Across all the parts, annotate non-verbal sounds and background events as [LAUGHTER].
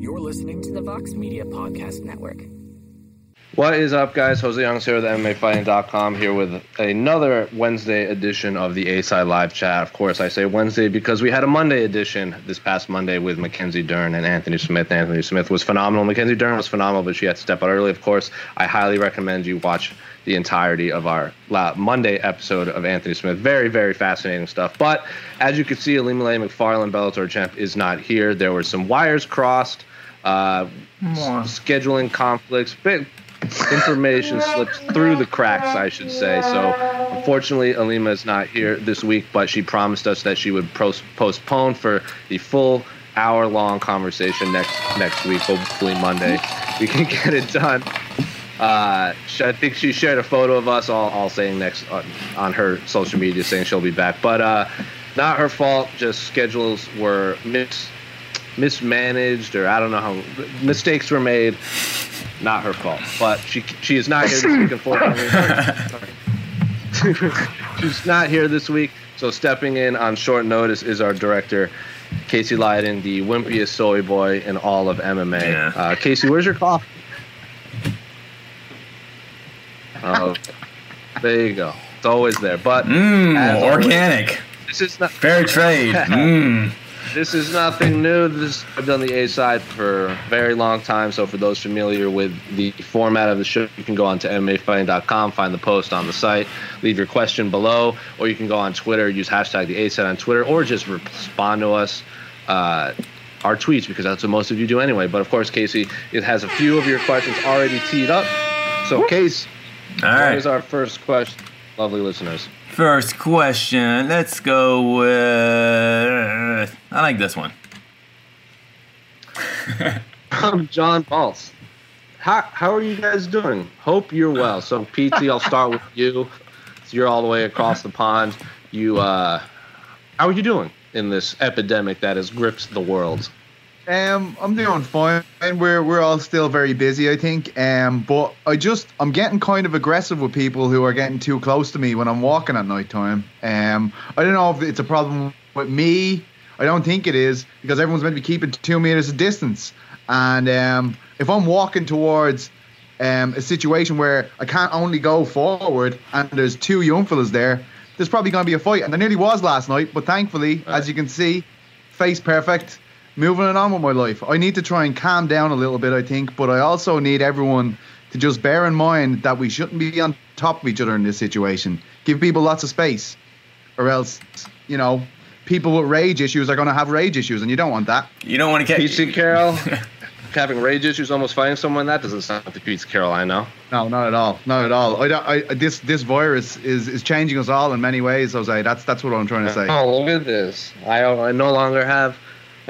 You're listening to the Vox Media Podcast Network. What is up, guys? Jose Youngs here with MMAfighting.com here with another Wednesday edition of the A Side Live Chat. Of course, I say Wednesday because we had a Monday edition this past Monday with Mackenzie Dern and Anthony Smith. Anthony Smith was phenomenal. Mackenzie Dern was phenomenal, but she had to step out early. Of course, I highly recommend you watch the entirety of our Monday episode of Anthony Smith. Very, very fascinating stuff. But as you can see, Ilima-Lei Macfarlane, Bellator champ, is not here. There were some wires crossed, uh, scheduling conflicts, bit information slips through the cracks, I should say. So, unfortunately, Ilima is not here this week, but she promised us that she would pros- postpone for the full hour-long conversation next next week. Hopefully, Monday we can [LAUGHS] get it done. Uh, I think she shared a photo of us all, all saying next on, on her social media saying she'll be back, but uh, not her fault. Just schedules were mis mismanaged, or I don't know how mistakes were made not her fault. But she she is not here this week, unfortunately. [LAUGHS] She's not here this week, so stepping in on short notice is our director, Casey Leydon, the wimpiest soy boy in all of MMA. Yeah. Uh, Casey, where's your coffee? Oh, there you go. It's always there, but mm, organic. Always, this is not fair trade. [LAUGHS] mm. This is nothing new. This I've done the A side for a very long time. So for those familiar with the format of the show, you can go on to MMAfighting.com, find the post on the site, leave your question below, or you can go on Twitter, use hashtag the A side on Twitter, or just respond to us. Uh, our tweets because that's what most of you do anyway. But of course, Casey, it has a few of your questions already teed up. So, Case, all right. here's our first question, lovely listeners. First question. Let's go with. I like this one. I'm John Pauls. How, how are you guys doing? Hope you're well. So, PT, I'll start with you. So you're all the way across the pond. You, uh, how are you doing in this epidemic that has gripped the world? Um, I'm doing fine. We're we're all still very busy, I think. Um, but I just I'm getting kind of aggressive with people who are getting too close to me when I'm walking at night time. Um, I don't know if it's a problem with me. I don't think it is because everyone's meant to be keeping two meters of distance. And um, if I'm walking towards um, a situation where I can't only go forward and there's two young fellas there, there's probably going to be a fight. And there nearly was last night, but thankfully, as you can see, face perfect moving on with my life. I need to try and calm down a little bit, I think, but I also need everyone to just bear in mind that we shouldn't be on top of each other in this situation. Give people lots of space, or else, you know, people with rage issues are going to have rage issues, and you don't want that. You don't want to get PC Carroll. [LAUGHS] having rage issues, almost fighting someone. That doesn't sound like the Pete Carroll I know. No, not at all. Not at all. I, I, this this virus is, is changing us all in many ways, Jose. That's that's what I'm trying to say. Oh, look at this. I I no longer have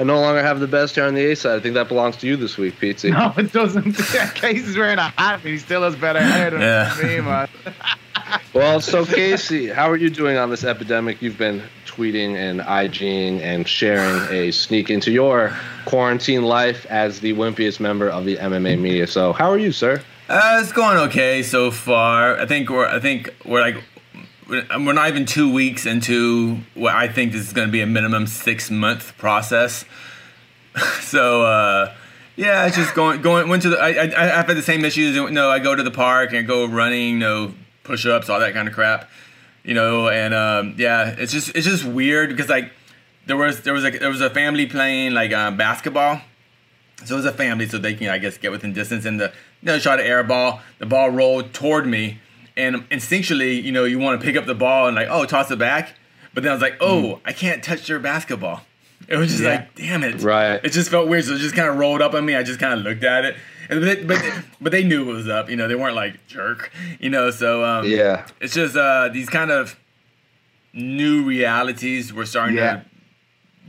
I no longer have the best hair on the A side. I think that belongs to you this week, Pete. No, it doesn't. [LAUGHS] Casey's wearing a hat, but he still has better hair than yeah. me, man. [LAUGHS] well, so Casey, how are you doing on this epidemic? You've been tweeting and IGing and sharing a sneak into your quarantine life as the wimpiest member of the MMA media. So, how are you, sir? Uh, it's going okay so far. I think we're I think we're like we're not even two weeks into what I think this is going to be a minimum six month process. [LAUGHS] so uh, yeah, it's just going going went to the. I, I I've had the same issues. You know, I go to the park and go running, you know, push ups, all that kind of crap. You know, and um, yeah, it's just it's just weird because like there was there was like there was a family playing like uh, basketball. So it was a family, so they can I guess get within distance. And the you know shot an air ball. The ball rolled toward me and instinctually, you know, you want to pick up the ball and like, oh, toss it back. But then I was like, oh, mm. I can't touch your basketball. It was just yeah. like, damn it. Right. It just felt weird. So it just kind of rolled up on me. I just kind of looked at it. But they, but, but they knew it was up. You know, they weren't like jerk. You know, so um, yeah, it's just uh, these kind of new realities were starting yeah. to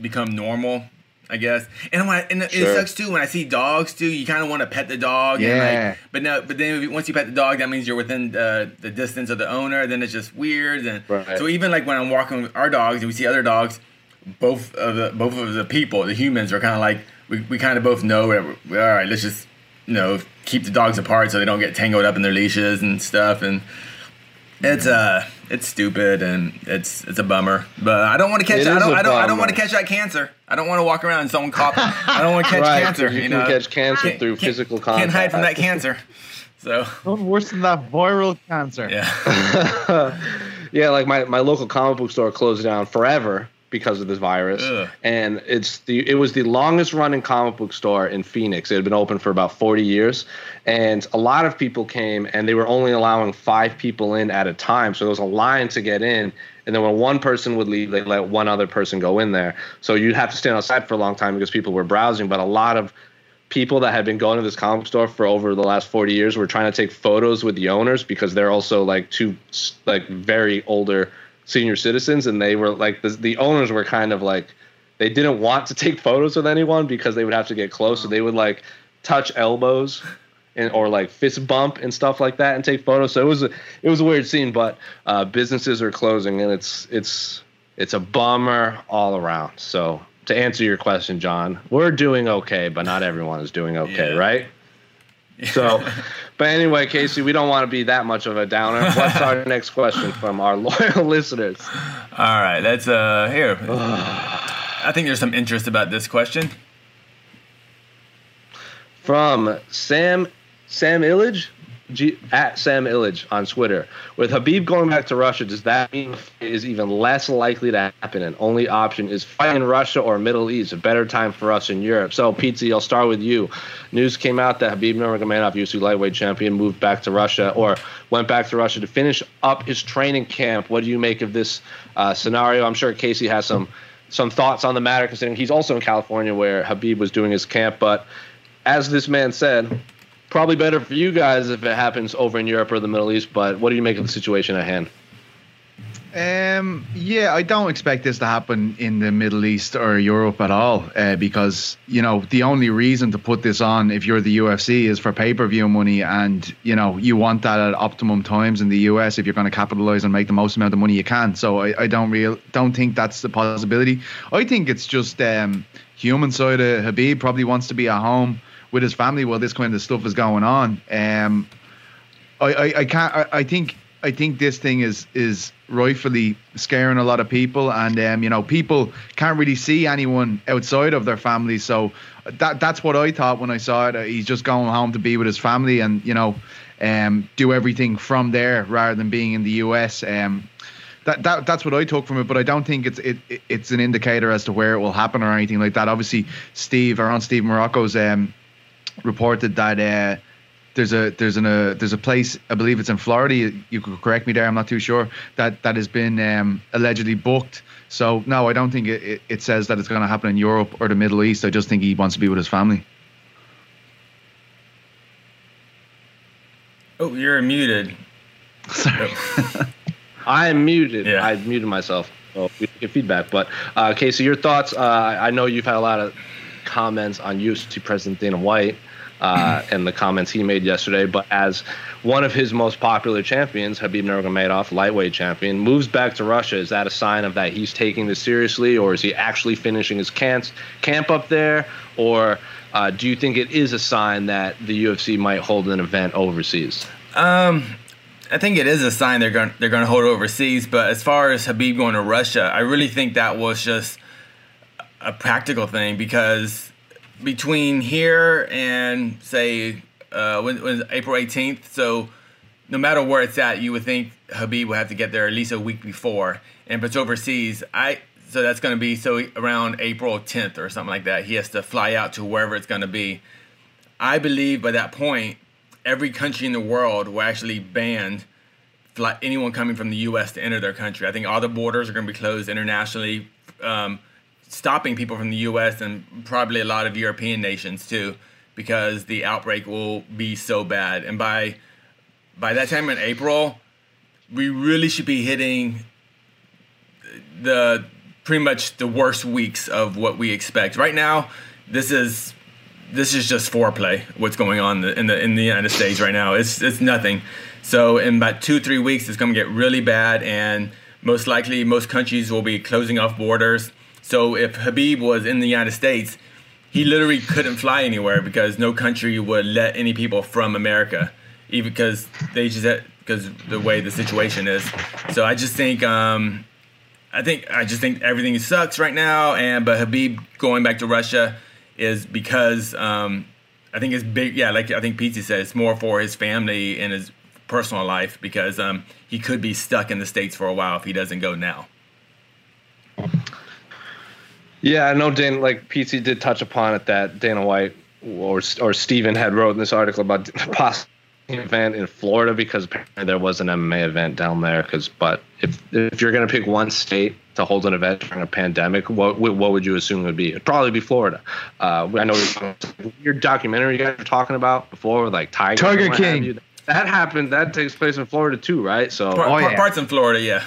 become normal. I guess. And when I, and sure. it sucks too when I see dogs too. You kind of want to pet the dog. Yeah. Like, but no, but then once you pet the dog, that means you're within the, the distance of the owner. Then it's just weird. And right. so even like when I'm walking with our dogs and we see other dogs, both of the both of the people, the humans, are kind of like we, we kind of both know. All right, let's just you know keep the dogs apart so they don't get tangled up in their leashes and stuff. And It's uh, it's stupid and it's it's a bummer. But I don't want to catch. It I don't. a I don't. I don't want to catch that cancer. I don't want to walk around and someone cop. I don't want to catch [LAUGHS] Right, cancer. you You, can know, catch cancer Can't- through can't- physical Can't hide from that cancer. So Nothing worse than that viral cancer. yeah. [LAUGHS] yeah, like my, my local comic book store closed down forever because of this virus, Ugh. and it's the it was the longest running comic book store in Phoenix. It had been open for about forty years, and a lot of people came, and they were only allowing five people in at a time. So there was a line to get in, and then when one person would leave, they let one other person go in there. So you'd have to stand outside for a long time because people were browsing. But a lot of people that had been going to this comic store for over the last 40 years were trying to take photos with the owners because they're also like two like very older senior citizens and they were like the, the owners were kind of like they didn't want to take photos with anyone because they would have to get close. So they would like touch elbows and or like fist bump and stuff like that and take photos. So it was a it was a weird scene but uh, businesses are closing and it's it's it's a bummer all around. So to answer your question john we're doing okay but not everyone is doing okay Yeah. right so but anyway casey we don't want to be that much of a downer what's our [LAUGHS] next question from our loyal [LAUGHS] listeners All right. That's uh here. I think there's some interest about this question. from Sam Sam Illage G, at Sam Illage on Twitter. With Habib going back to Russia, does that mean it is even less likely to happen? And only option is fight in Russia or Middle East. A better time for us in Europe. So, Pizza, I'll start with you. News came out that Habib Nurmagomedov, UFC lightweight champion, moved back to Russia or went back to Russia to finish up his training camp. What do you make of this uh, scenario? I'm sure Casey has some some thoughts on the matter, considering he's also in California where Habib was doing his camp, but as this man said, probably better for you guys if it happens over in Europe or the Middle East. But what do you make of the situation at hand? Um, yeah, I don't expect this to happen in the Middle East or Europe at all, uh, because you know the only reason to put this on if you're the UFC is for pay per view money, and you know you want that at optimum times in the US if you're going to capitalize and make the most amount of money you can. So I, I don't real don't think that's the possibility. I think it's just um, human side of Habib probably wants to be at home with his family while this kind of stuff is going on. Um, I, I, I can't. I, I think I think this thing is is rightfully scaring a lot of people, and um, you know, people can't really see anyone outside of their family. So that that's what I thought when I saw it. Uh, He's just going home to be with his family, and you know, um, do everything from there rather than being in the US. Um, that, that that's what I took from it, but I don't think it's it, it it's an indicator as to where it will happen or anything like that. Obviously, Steve around Steve Marrocco's um, reported that uh, there's a there's an a there's a place I believe it's in Florida. You, you could correct me there. I'm not too sure that that has been um, allegedly booked. So no, I don't think it, it, it says that it's going to happen in Europe or the Middle East. I just think he wants to be with his family. Oh, you're muted. Sorry. [LAUGHS] I am muted. Yeah. I muted myself. So we get feedback. But uh, Casey, your thoughts? Uh, I know you've had a lot of comments on UFC President Dana White uh, [CLEARS THROAT] and the comments he made yesterday. But as one of his most popular champions, Habib Nurmagomedov, lightweight champion, moves back to Russia, is that a sign of that he's taking this seriously, or is he actually finishing his camp camp up there, or uh, do you think it is a sign that the UFC might hold an event overseas? Um, I think it is a sign they're going they're going to hold overseas. But as far as Habib going to Russia, I really think that was just a practical thing because between here and say uh, when, when April 18th, so no matter where it's at, you would think Habib would have to get there at least a week before. And if it's overseas, I so that's going to be so around April 10th or something like that. He has to fly out to wherever it's going to be. I believe by that point, every country in the world will actually ban fly, anyone coming from the U.S. to enter their country. I think all the borders are going to be closed internationally, um, stopping people from the U.S. and probably a lot of European nations too, because the outbreak will be so bad. And by by that time in April, we really should be hitting the pretty much the worst weeks of what we expect. Right now, this is this is just foreplay. What's going on in the in the United States right now? It's it's nothing. So in about two three weeks, it's going to get really bad, and most likely most countries will be closing off borders. So if Habib was in the United States, he literally couldn't fly anywhere because no country would let any people from America. even because they just because the way the situation is. So I just think um, I think I just think everything sucks right now. And but Habib going back to Russia is because um, I think it's big. Yeah, like I think Pete said, it's more for his family and his personal life because um, he could be stuck in the states for a while if he doesn't go now. Yeah, I know Dan. Like PC did touch upon it that Dana White or or Steven had wrote in this article about the possible event in Florida because apparently there was an MMA event down there. Because but if if you're gonna pick one state to hold an event during a pandemic, what what would you assume would be? It'd probably be Florida. Uh, I know your documentary you guys were talking about before, like Tiger, Tiger King. That happened. That takes place in Florida too, right? So Part, Oh, yeah. parts in Florida, yeah.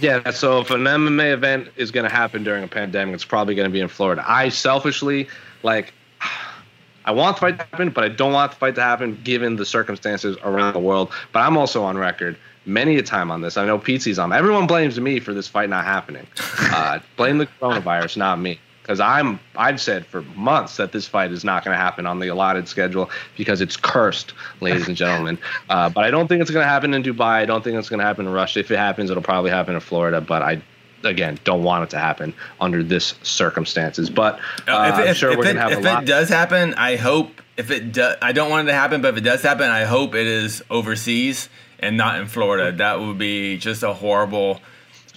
Yeah, so if an MMA event is going to happen during a pandemic, it's probably going to be in Florida. I selfishly, like, [SIGHS] I want the fight to happen, but I don't want the fight to happen given the circumstances around the world. But I'm also on record many a time on this. I know Pete's on. Everyone blames me for this fight not happening. [LAUGHS] Uh, blame the coronavirus, not me. Because I'm, I've said for months that this fight is not going to happen on the allotted schedule because it's cursed, ladies and gentlemen. [LAUGHS] Uh, but I don't think it's going to happen in Dubai. I don't think it's going to happen in Russia. If it happens, it'll probably happen in Florida. But I, again, don't want it to happen under this circumstances. But uh, if, I'm sure if we're going to have if a lot. it does happen, I hope if it does, I don't want it to happen, but if it does happen, I hope it is overseas and not in Florida. That would be just a horrible.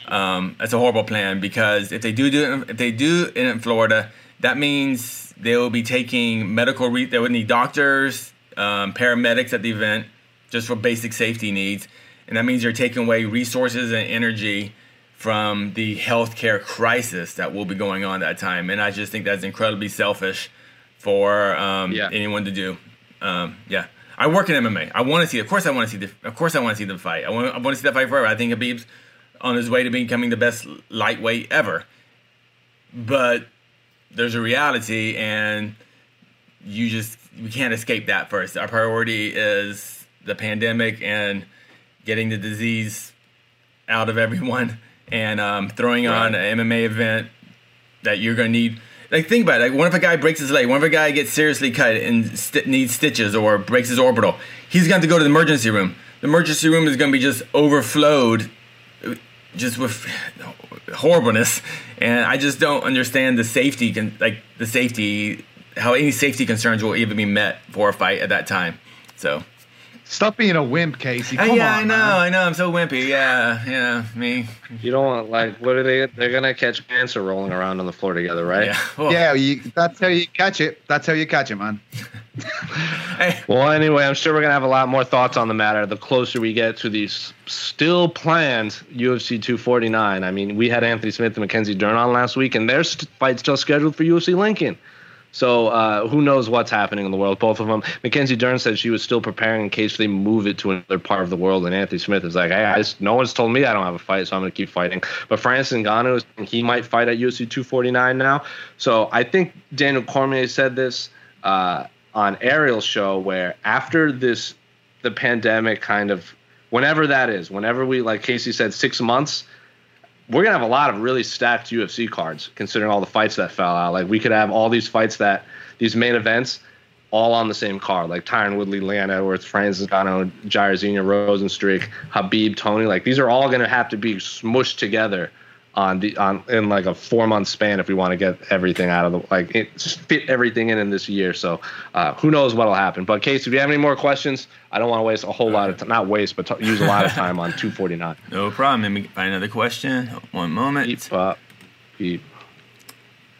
Um, that's a horrible plan because if they do do it, if they do it in Florida, that means they will be taking medical. Re- they would need doctors, um, paramedics at the event, just for basic safety needs, and that means you're taking away resources and energy from the healthcare crisis that will be going on at that time. And I just think that's incredibly selfish for um, Yeah. anyone to do. Um, yeah. I work in MMA. I want to see. Of course, I want to see the. Of course, I want to see the fight. I want. I want to see that fight forever. I think Habib's on his way to becoming the best lightweight ever. But there's a reality, and you just we can't escape that first. Our priority is the pandemic and getting the disease out of everyone, [LAUGHS] and um, throwing on an MMA event that you're gonna need. Like think about it. Like, what if a guy breaks his leg? What if a guy gets seriously cut and st- needs stitches or breaks his orbital? He's going to go to the emergency room. The emergency room is going to be just overflowed, just with horribleness. And I just don't understand the safety, like the safety, how any safety concerns will even be met for a fight at that time. So. Stop being a wimp, Casey. Uh, Come yeah, on, I know, man. I know. I'm so wimpy. Yeah, yeah, me. You don't want like what are they? They're gonna catch cancer rolling around on the floor together, right? Yeah. Oh. Yeah, you, that's how you catch it. That's how you catch it, man. [LAUGHS] Hey, Well, anyway, I'm sure we're gonna have a lot more thoughts on the matter the closer we get to these still planned UFC 249. I mean, we had Anthony Smith and Mackenzie Dern on last week, and their st- fight's still scheduled for UFC Lincoln. So uh, who knows what's happening in the world? Both of them. Mackenzie Dern said she was still preparing in case they move it to another part of the world, and Anthony Smith is like, hey, I just, no one's told me I don't have a fight, so I'm gonna keep fighting. But Francis Ngannou, he might fight at UFC 249 now. So I think Daniel Cormier said this uh, on Ariel's show, where after this, the pandemic kind of, whenever that is, whenever we like Casey said, six months we're gonna have a lot of really stacked UFC cards, considering all the fights that fell out. Like we could have all these fights that these main events all on the same card, like Tyron Woodley, Leon Edwards, Francis Ngannou, Jair Zinha, Rozenstruik, Habib, Tony. Like these are all gonna have to be smushed together on the on in like a four month span if we want to get everything out of the like it, fit everything in in this year. So uh, who knows what'll happen? But Case, if you have any more questions, I don't want to waste a whole lot of time, not waste, but t- use a lot of time on 249. [LAUGHS] no problem. Let me find another question. One moment. Beep, uh, beep.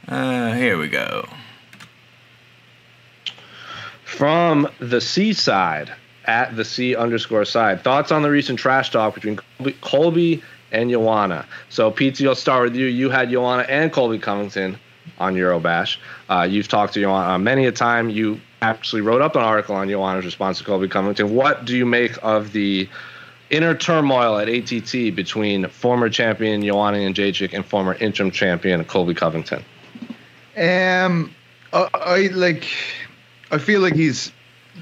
Uh, here we go. From the seaside at the sea underscore side. Thoughts on the recent trash talk between Colby, Colby and Joanna. So, PT, I'll start with you. You had Joanna and Colby Covington on Eurobash. Uh, you've talked to Joanna many a time. You actually wrote up an article on Joanna's response to Colby Covington. What do you make of the inner turmoil at ATT between former champion Joanna Jędrzejczyk and former interim champion Colby Covington? Um, I, I like. I feel like he's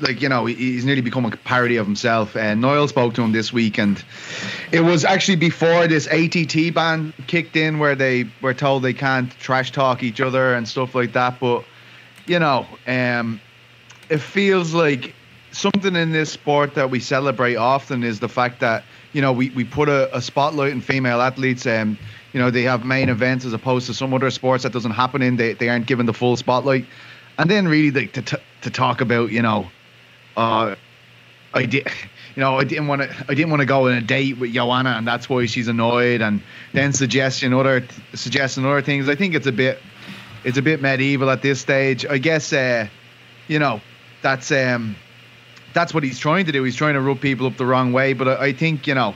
like you know he's nearly become a parody of himself. And Noel spoke to him this week, and it was actually before this ATT ban kicked in, where they were told they can't trash talk each other and stuff like that. But you know, um, it feels like something in this sport that we celebrate often is the fact that you know we, we put a, a spotlight in female athletes. Um, you know they have main events as opposed to some other sports that doesn't happen in. They they aren't given the full spotlight, and then really like to to talk about you know, uh, I did. You know, I didn't want to. I didn't want to go on a date with Joanna, and that's why she's annoyed. And then suggesting other, suggesting other things. I think it's a bit, it's a bit medieval at this stage. I guess, uh, you know, that's um, that's what he's trying to do. He's trying to rub people up the wrong way. But I, I think you know,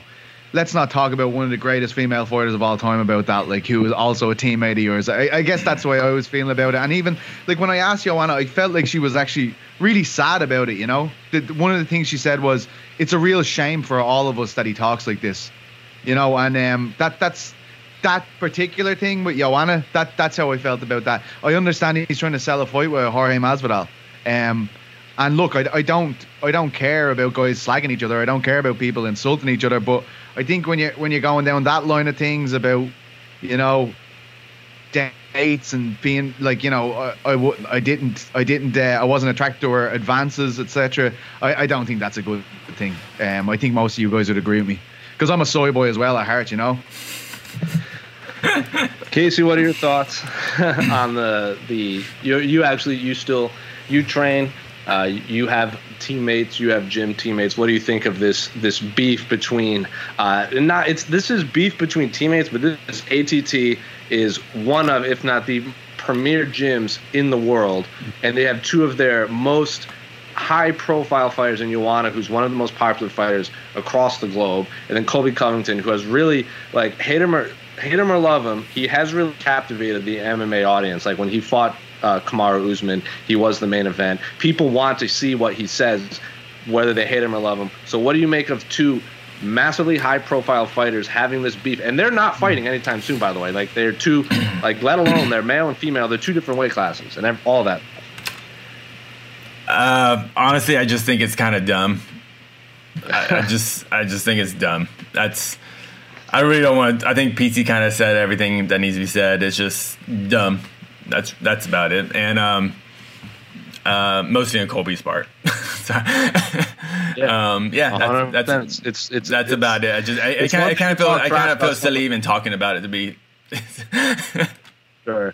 let's not talk about one of the greatest female fighters of all time about that, like who was also a teammate of yours. I, I guess that's the way I was feeling about it. And even like when I asked Joanna, I felt like she was actually really sad about it. You know, the, one of the things she said was, "It's a real shame for all of us that he talks like this." You know, and um, that that's that particular thing with Joanna. That that's how I felt about that. I understand he's trying to sell a fight with Jorge Masvidal. Um, and look, I, I don't I don't care about guys slagging each other. I don't care about people insulting each other. But I think when you when you're going down that line of things about, you know, dates and being like, you know, I I, w- I didn't I didn't uh, I wasn't attracted to her advances, etc. I, I don't think that's a good thing. Um, I think most of you guys would agree with me because I'm a soy boy as well at heart, you know. [LAUGHS] Casey, what are your thoughts [LAUGHS] on the the you you actually you still you train uh, you have teammates, you have gym teammates. What do you think of this this beef between? Uh, not it's this is beef between teammates, but this ATT is one of, if not the premier gyms in the world, and they have two of their most high profile fighters in Joanna, who's one of the most popular fighters across the globe, and then Colby Covington, who has really like hate him or hate him or love him, he has really captivated the MMA audience. Like when he fought uh, Kamaru Usman. He was the main event. People want to see what he says, whether they hate him or love him. So, what do you make of two massively high profile fighters having this beef? And they're not fighting anytime soon, by the way. Like, they're two, [CLEARS THROAT] like, let alone they're male and female, they're two different weight classes and all that. Uh, honestly, I just think it's kind of dumb. I, I [LAUGHS] just, I just think it's dumb. That's, I really don't want. I think PT kind of said everything that needs to be said. It's just dumb that's that's about it. And um, uh, mostly on Colby's part. [LAUGHS] yeah, um, yeah, that's, that's it's it's that's it's, about it. I just I, I kind, kind of feel I kind of feel silly even talking about it to be. [LAUGHS] sure.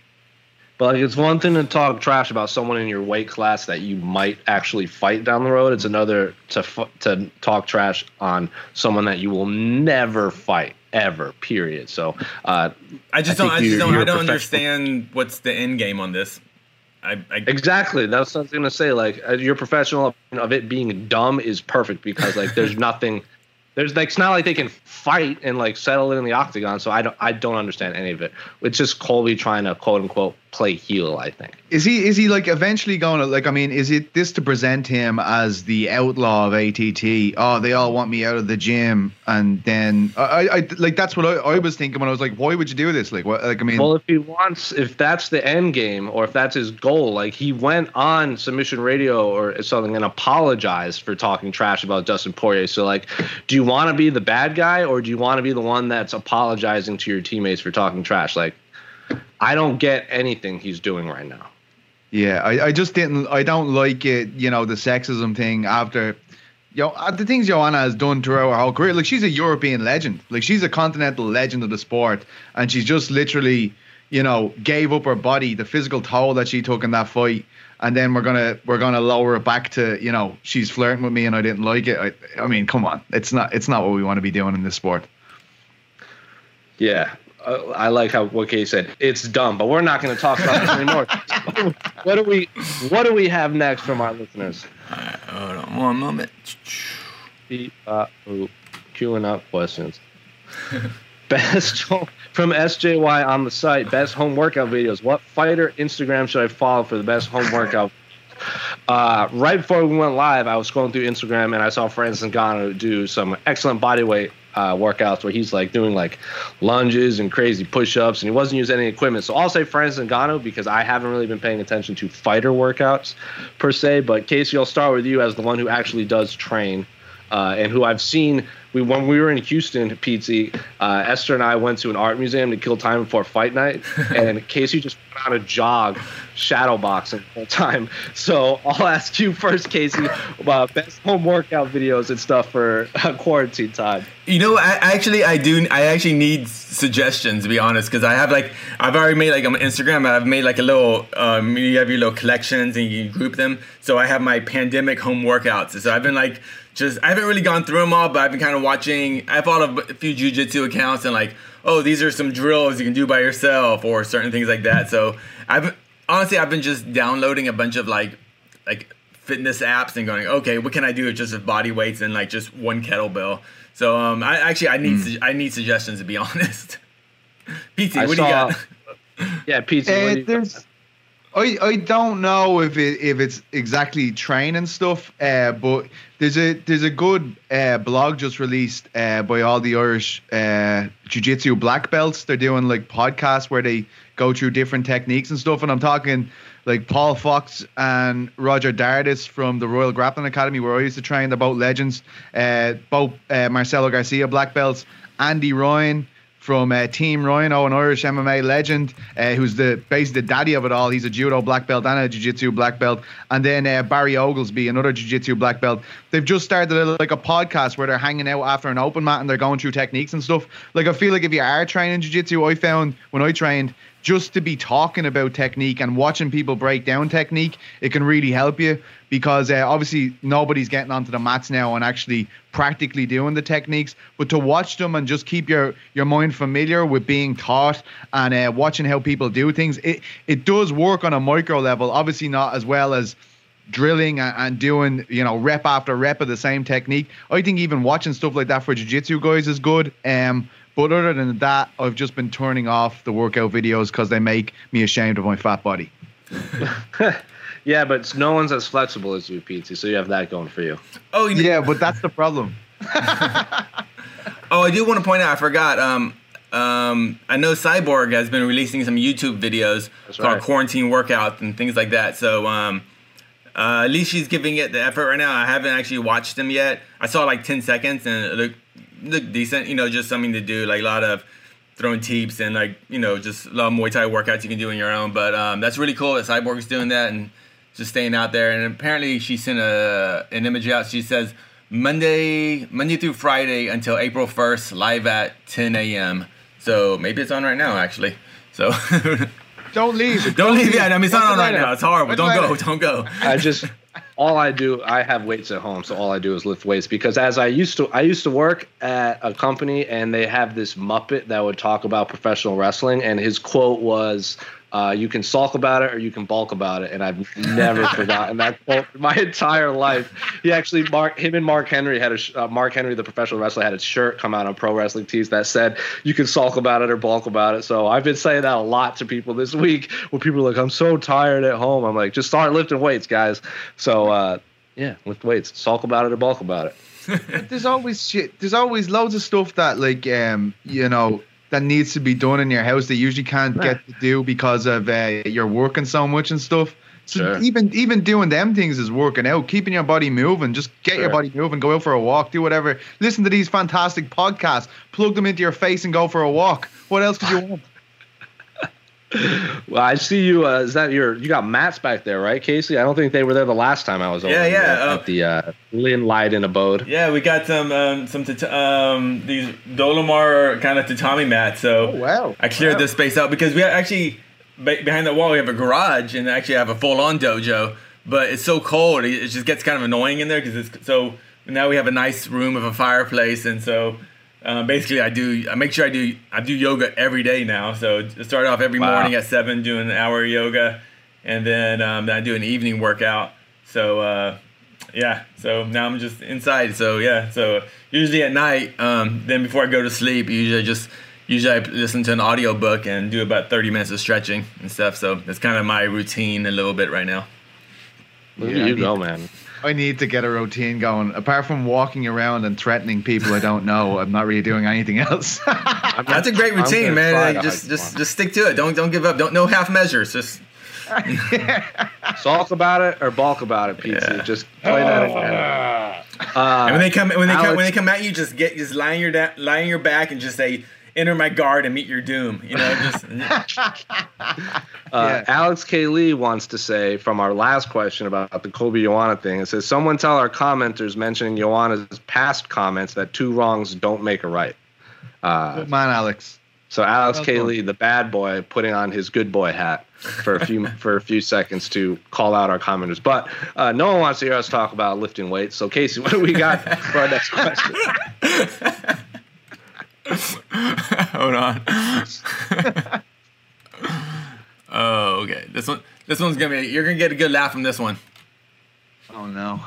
But like, it's one thing to talk trash about someone in your weight class that you might actually fight down the road. It's another to to talk trash on someone that you will never fight ever. Period. So uh, I just I don't. I just don't. I don't understand what's the end game on this. I, I, exactly. That's what I was gonna say. Like uh, your professional of it being dumb is perfect because like there's [LAUGHS] nothing. There's like it's not like they can fight and like settle it in the octagon. So I don't I don't understand any of it. It's just Colby trying to quote unquote play heel. I think. Is he is he like eventually going to like? I mean, is it this to present him as the outlaw of ATT? Oh, they all want me out of the gym, and then I, I like that's what I, I was thinking when I was like, why would you do this? Like, what? Like, I mean, well, if he wants, if that's the end game, or if that's his goal, like he went on submission radio or something and apologized for talking trash about Dustin Poirier. So, like, do you want to be the bad guy, or do you want to be the one that's apologizing to your teammates for talking trash? Like, I don't get anything he's doing right now. Yeah, I, I just didn't. I don't like it. You know, the sexism thing after. You know, uh, the things Joanna has done throughout her whole career. Like she's a European legend. Like she's a continental legend of the sport, and she's just literally, you know, gave up her body, the physical toll that she took in that fight, and then we're gonna we're gonna lower it back to you know she's flirting with me and I didn't like it. I, I mean, come on, it's not it's not what we want to be doing in this sport. Yeah, I like how what Kay said. It's dumb, but we're not going to talk about this anymore. [LAUGHS] what do we What do we have next from our listeners? Right, hold on one moment. Uh, queuing up questions. [LAUGHS] best from SJY on the site. Best home workout videos. What fighter Instagram should I follow for the best home workout? Uh, right before we went live, I was scrolling through Instagram and I saw Francis Ngannou do some excellent body weight uh, workouts where he's like doing like lunges and crazy push-ups, and he wasn't using any equipment. So I'll say Francis Ngannou because I haven't really been paying attention to fighter workouts per se. But Casey, I'll start with you as the one who actually does train. Uh, and who I've seen we when we were in Houston, Pete, uh, Esther and I went to an art museum to kill time before fight night, [LAUGHS] and Casey just went on a jog, shadow boxing the whole time. So I'll ask you first, Casey, about best home workout videos and stuff for uh, quarantine time. You know, I, actually, I do. I actually need suggestions to be honest, because I have like I've already made like on Instagram. I've made like a little. Um, you have your little collections and you group them. So I have my pandemic home workouts. So I've been like just I haven't really gone through them all, but I've been kind of watching. I followed a few jujitsu accounts and like, oh, these are some drills you can do by yourself or certain things like that. So I've honestly I've been just downloading a bunch of like like fitness apps and going, okay, what can I do with just with body weights and like just one kettlebell? So um, I actually I need mm. I need suggestions to be [LAUGHS] honest. PT, what saw, [LAUGHS] do you got? Yeah, PT. Uh, there's, I, I don't know if it if it's exactly training stuff, uh, but there's a there's a good uh, blog just released uh, by all the Irish uh, jiu-jitsu black belts. They're doing like podcasts where they go through different techniques and stuff. And I'm talking like Paul Fox and Roger Dardis from the Royal Grappling Academy, where I used to train. They're both legends. Uh, both uh, Marcelo Garcia black belts, Andy Ryan from uh, Team Ryano, an Irish MMA legend, uh, who's the basically the daddy of it all. He's a judo black belt and a jiu-jitsu black belt. And then uh, Barry Oglesby, another jiu-jitsu black belt. They've just started a, like a podcast where they're hanging out after an open mat and they're going through techniques and stuff. Like I feel like if you are training jiu-jitsu, I found when I trained just to be talking about technique and watching people break down technique, it can really help you because uh, obviously nobody's getting onto the mats now and actually practically doing the techniques. But to watch them and just keep your your mind familiar with being taught and uh, watching how people do things, it it does work on a micro level. Obviously not as well as drilling and, and doing you know rep after rep of the same technique. I think even watching stuff like that for jiu-jitsu guys is good. Um, but other than that, I've just been turning off the workout videos because they make me ashamed of my fat body. [LAUGHS] [LAUGHS] yeah, but no one's as flexible as you, Pete. So you have that going for you. Oh, yeah, but that's the problem. [LAUGHS] oh, I do want to point out. I forgot. Um, um, I know Cyborg has been releasing some YouTube videos That's called right. quarantine workouts and things like that. So um, uh, at least she's giving it the effort right now. I haven't actually watched them yet. I saw like ten seconds and it looked look decent. You know, just something to do, like a lot of throwing teeps and like you know just a lot of Muay Thai workouts you can do on your own. But um, that's really cool that Cyborg is doing that and just staying out there. And apparently she sent a an image out. She says Monday Monday through Friday until April first, live at 10 a.m. So maybe it's on right now actually. So. [LAUGHS] Don't leave. Don't, Don't leave. yet. I mean, it's not on right now. It's horrible. Don't go. Don't go. I just all I do, I have weights at home, so all I do is lift weights. Because as I used to, I used to work at a company, and they have this Muppet that would talk about professional wrestling, and his quote was, uh, you can sulk about it or you can bulk about it, and I've never [LAUGHS] forgotten that quote my entire life. He actually, Mark, him and Mark Henry had a uh, Mark Henry, the professional wrestler, had a shirt come out on Pro Wrestling Tees that said you can sulk about it or bulk about it. So I've been saying that a lot to people this week, where people are like, "I'm so tired at home." I'm like, just start lifting weights, guys. So uh, yeah, lift weights, sulk about it or bulk about it. there's always shit. There's always loads of stuff that like um you know that needs to be done in your house that you usually can't yeah. get to do because of uh, you're working so much and stuff. So sure. even even doing them things is working out, keeping your body moving. Just get sure. your body moving, go out for a walk, do whatever. Listen to these fantastic podcasts, plug them into your face, and go for a walk. What else could you want? Well, I see you. Uh, is that your? You got mats back there, right, Casey? I don't think they were there the last time I was over. Yeah, yeah. At, uh, at the uh, Lynn Leydon abode. Yeah, we got some um, some um, these Dollamur kind of tatami mats. So oh, wow, I cleared wow. this space out because we actually behind the wall we have a garage and actually have a full on dojo, but it's so cold it just gets kind of annoying in there because it's so. Now we have a nice room with a fireplace, and so uh, basically, I do. I make sure I do. I do yoga every day now. So start off every wow. morning at seven doing an hour yoga, and then, um, then I do an evening workout. So uh, yeah. So now I'm just inside. So yeah. So usually at night, um, then before I go to sleep, usually I just usually I listen to an audio book and do about 30 minutes of stretching and stuff. So that's kind of my routine a little bit right now. Where yeah, you go, man? I need to get a routine going. Apart from walking around and threatening people I don't know, I'm not really doing anything else. [LAUGHS] That's a great routine, man. Like, just just just stick to it. Don't don't give up. Don't no half measures. Just [LAUGHS] Talk about it or balk about it, pizza. Yeah. Just play that again. Uh, And when they come when they come when they come at you, just get just lie on your da- lie on your back and just say, "Enter my guard and meet your doom." You know, [LAUGHS] just [LAUGHS] Uh, Yeah. Alex K. Lee wants to say from our last question about the Colby Joanna thing. It says, "Someone tell our commenters mentioning Joanna's past comments that two wrongs don't make a right." Uh, Good man, Alex. so Alex Well K. Lee, the bad boy, putting on his good boy hat for a few [LAUGHS] for a few seconds to call out our commenters. But uh, no one wants to hear us talk about lifting weights. So Casey, what do we got for our next question? [LAUGHS] hold on. [LAUGHS] oh, okay. This one this one's gonna be you're gonna get a good laugh from this one. Oh no.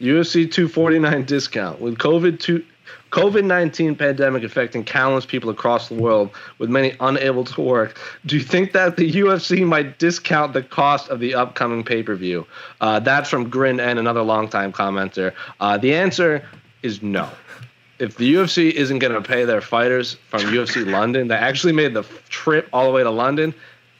UFC 249 discount with COVID two. COVID 19 pandemic affecting countless people across the world, with many unable to work. Do you think that the UFC might discount the cost of the upcoming pay per view? Uh, that's from Grin and another longtime commenter. Uh, the answer is no. If the UFC isn't going to pay their fighters from UFC [LAUGHS] London that actually made the trip all the way to London,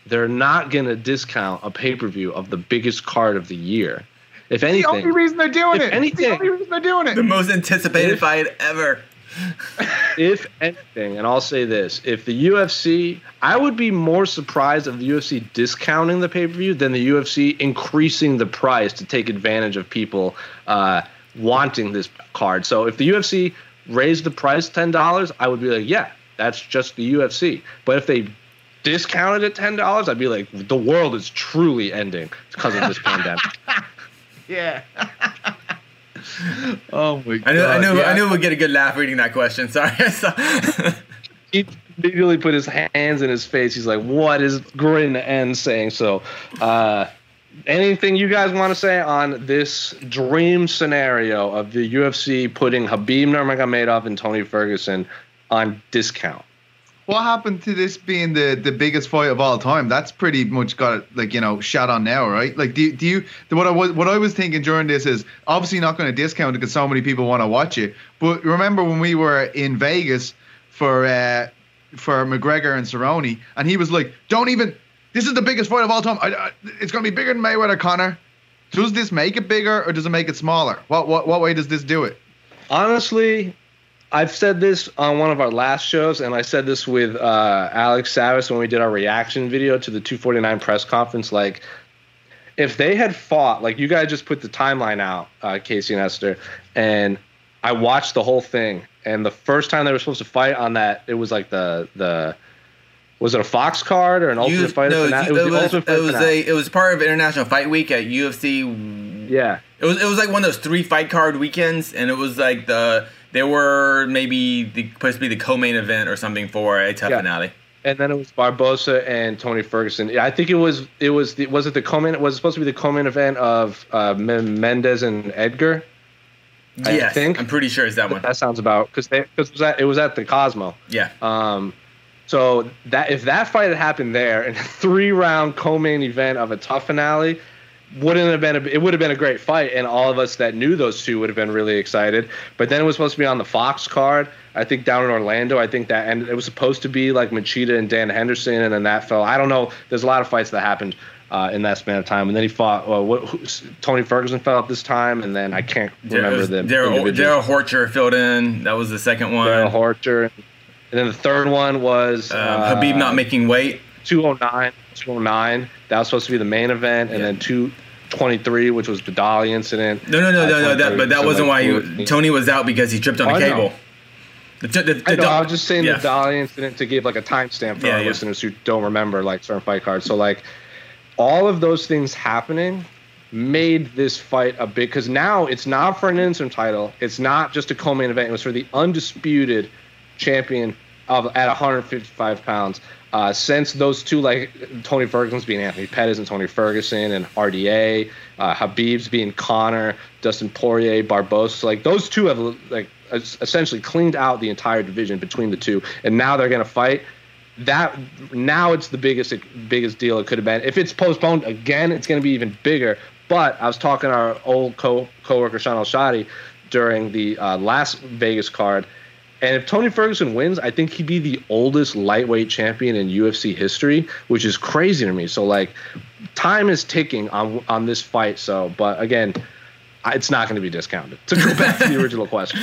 they're not going to discount a pay per view of the biggest card of the year. If anything, The only reason they're doing If it. anything- the only reason they're doing it. The most anticipated If- fight ever. [LAUGHS] if anything, and I'll say this: if the UFC, I would be more surprised of the UFC discounting the pay per view than the UFC increasing the price to take advantage of people uh, wanting this card. So if the UFC raised the price ten dollars, I would be like, yeah, that's just the UFC. But if they discounted it ten dollars, I'd be like, the world is truly ending because of this pandemic. [LAUGHS] Yeah. [LAUGHS] oh my god. I knew I knew yeah. I knew we'd get a good laugh reading that question. [LAUGHS] Sorry. He immediately put his hands in his face. He's like, "What is Grin N saying?" So, uh, anything you guys want to say on this dream scenario of the UFC putting Habib Nurmagomedov and Tony Ferguson on discount? What happened to this being the, the biggest fight of all time? That's pretty much got like you know shot on now, right? Like, do, do you what I was what I was thinking during this is obviously not going to discount it because so many people want to watch it. But remember when we were in Vegas for uh, for McGregor and Cerrone, and he was like, "Don't even. This is the biggest fight of all time. I, I, it's going to be bigger than Mayweather Conor." Does this make it bigger or does it make it smaller? What what what way does this do it? Honestly, I've said this on one of our last shows, and I said this with uh, Alex Savis when we did our reaction video to the 249 press conference. Like, if they had fought, like you guys just put the timeline out, uh, Casey and Esther, and I watched the whole thing. And the first time they were supposed to fight on that, it was like the the was it a Fox card or an Ultimate You- Fighter? no, it it was, was, the Ultimate it was a it was part of International Fight Week at UFC. yeah. It was it was like one of those three fight card weekends, and it was like the they were maybe the, supposed to be the co-main event or something for a TUF Yeah. finale. and then it was Barbosa and Tony Ferguson. Yeah, I think it was it was the, was it the co-main was it supposed to be the co-main event of uh, Men- Mendez and Edgar. I yes, think- I'm pretty sure it's that one. That sounds about because because it was at it was at the Cosmo. Yeah, Um, so that if that fight had happened there in a [LAUGHS] three round co-main event of a TUF finale, wouldn't have been a, it would have been a great fight, and all of us that knew those two would have been really excited. But then it was supposed to be on the Fox card. I think down in Orlando. I think that and it was supposed to be like Machida and Dan Henderson, and then that fell. I don't know. There's a lot of fights that happened. Uh, in that span of time, and then he fought. Well, what, who, Tony Ferguson fell out this time, and then I can't remember the Darrell. Darrell Horcher filled in. That was the second one. Darrell Horcher. And then the third one was Um, uh, Habib not making weight. 209. 209. That was supposed to be the main event, and Yeah. then 223, which was the Dolly incident. No, no, no, Uh, no, no. That, but that 23, wasn't so why like he, Tony was out because he tripped on Oh, a cable. The, the, the, I, know, the- I was just saying yeah. the Dolly incident to give like a timestamp for Yeah, our yeah. listeners who don't remember like certain fight cards. So like all of those things happening made this fight a big because now it's not for an interim title. It's not just a co-main event. It was for the undisputed champion of at 155 pounds. Uh, since those two, like Tony Ferguson's being Anthony Pettis and Tony Ferguson and RDA, uh, Habib's being Conor, Dustin Poirier, Barbosa, like those two have like essentially cleaned out the entire division between the two, and now they're gonna fight. That now it's the biggest biggest deal it could have been. If it's postponed again, it's gonna be even bigger. But I was talking to our old co coworker Sean Al during the uh, last Vegas card, and if Tony Ferguson wins, I think he'd be the oldest lightweight champion in UFC history, which is crazy to me. So like, time is ticking on on this fight. So, but again, it's not going to be discounted. To go back to the original [LAUGHS] question.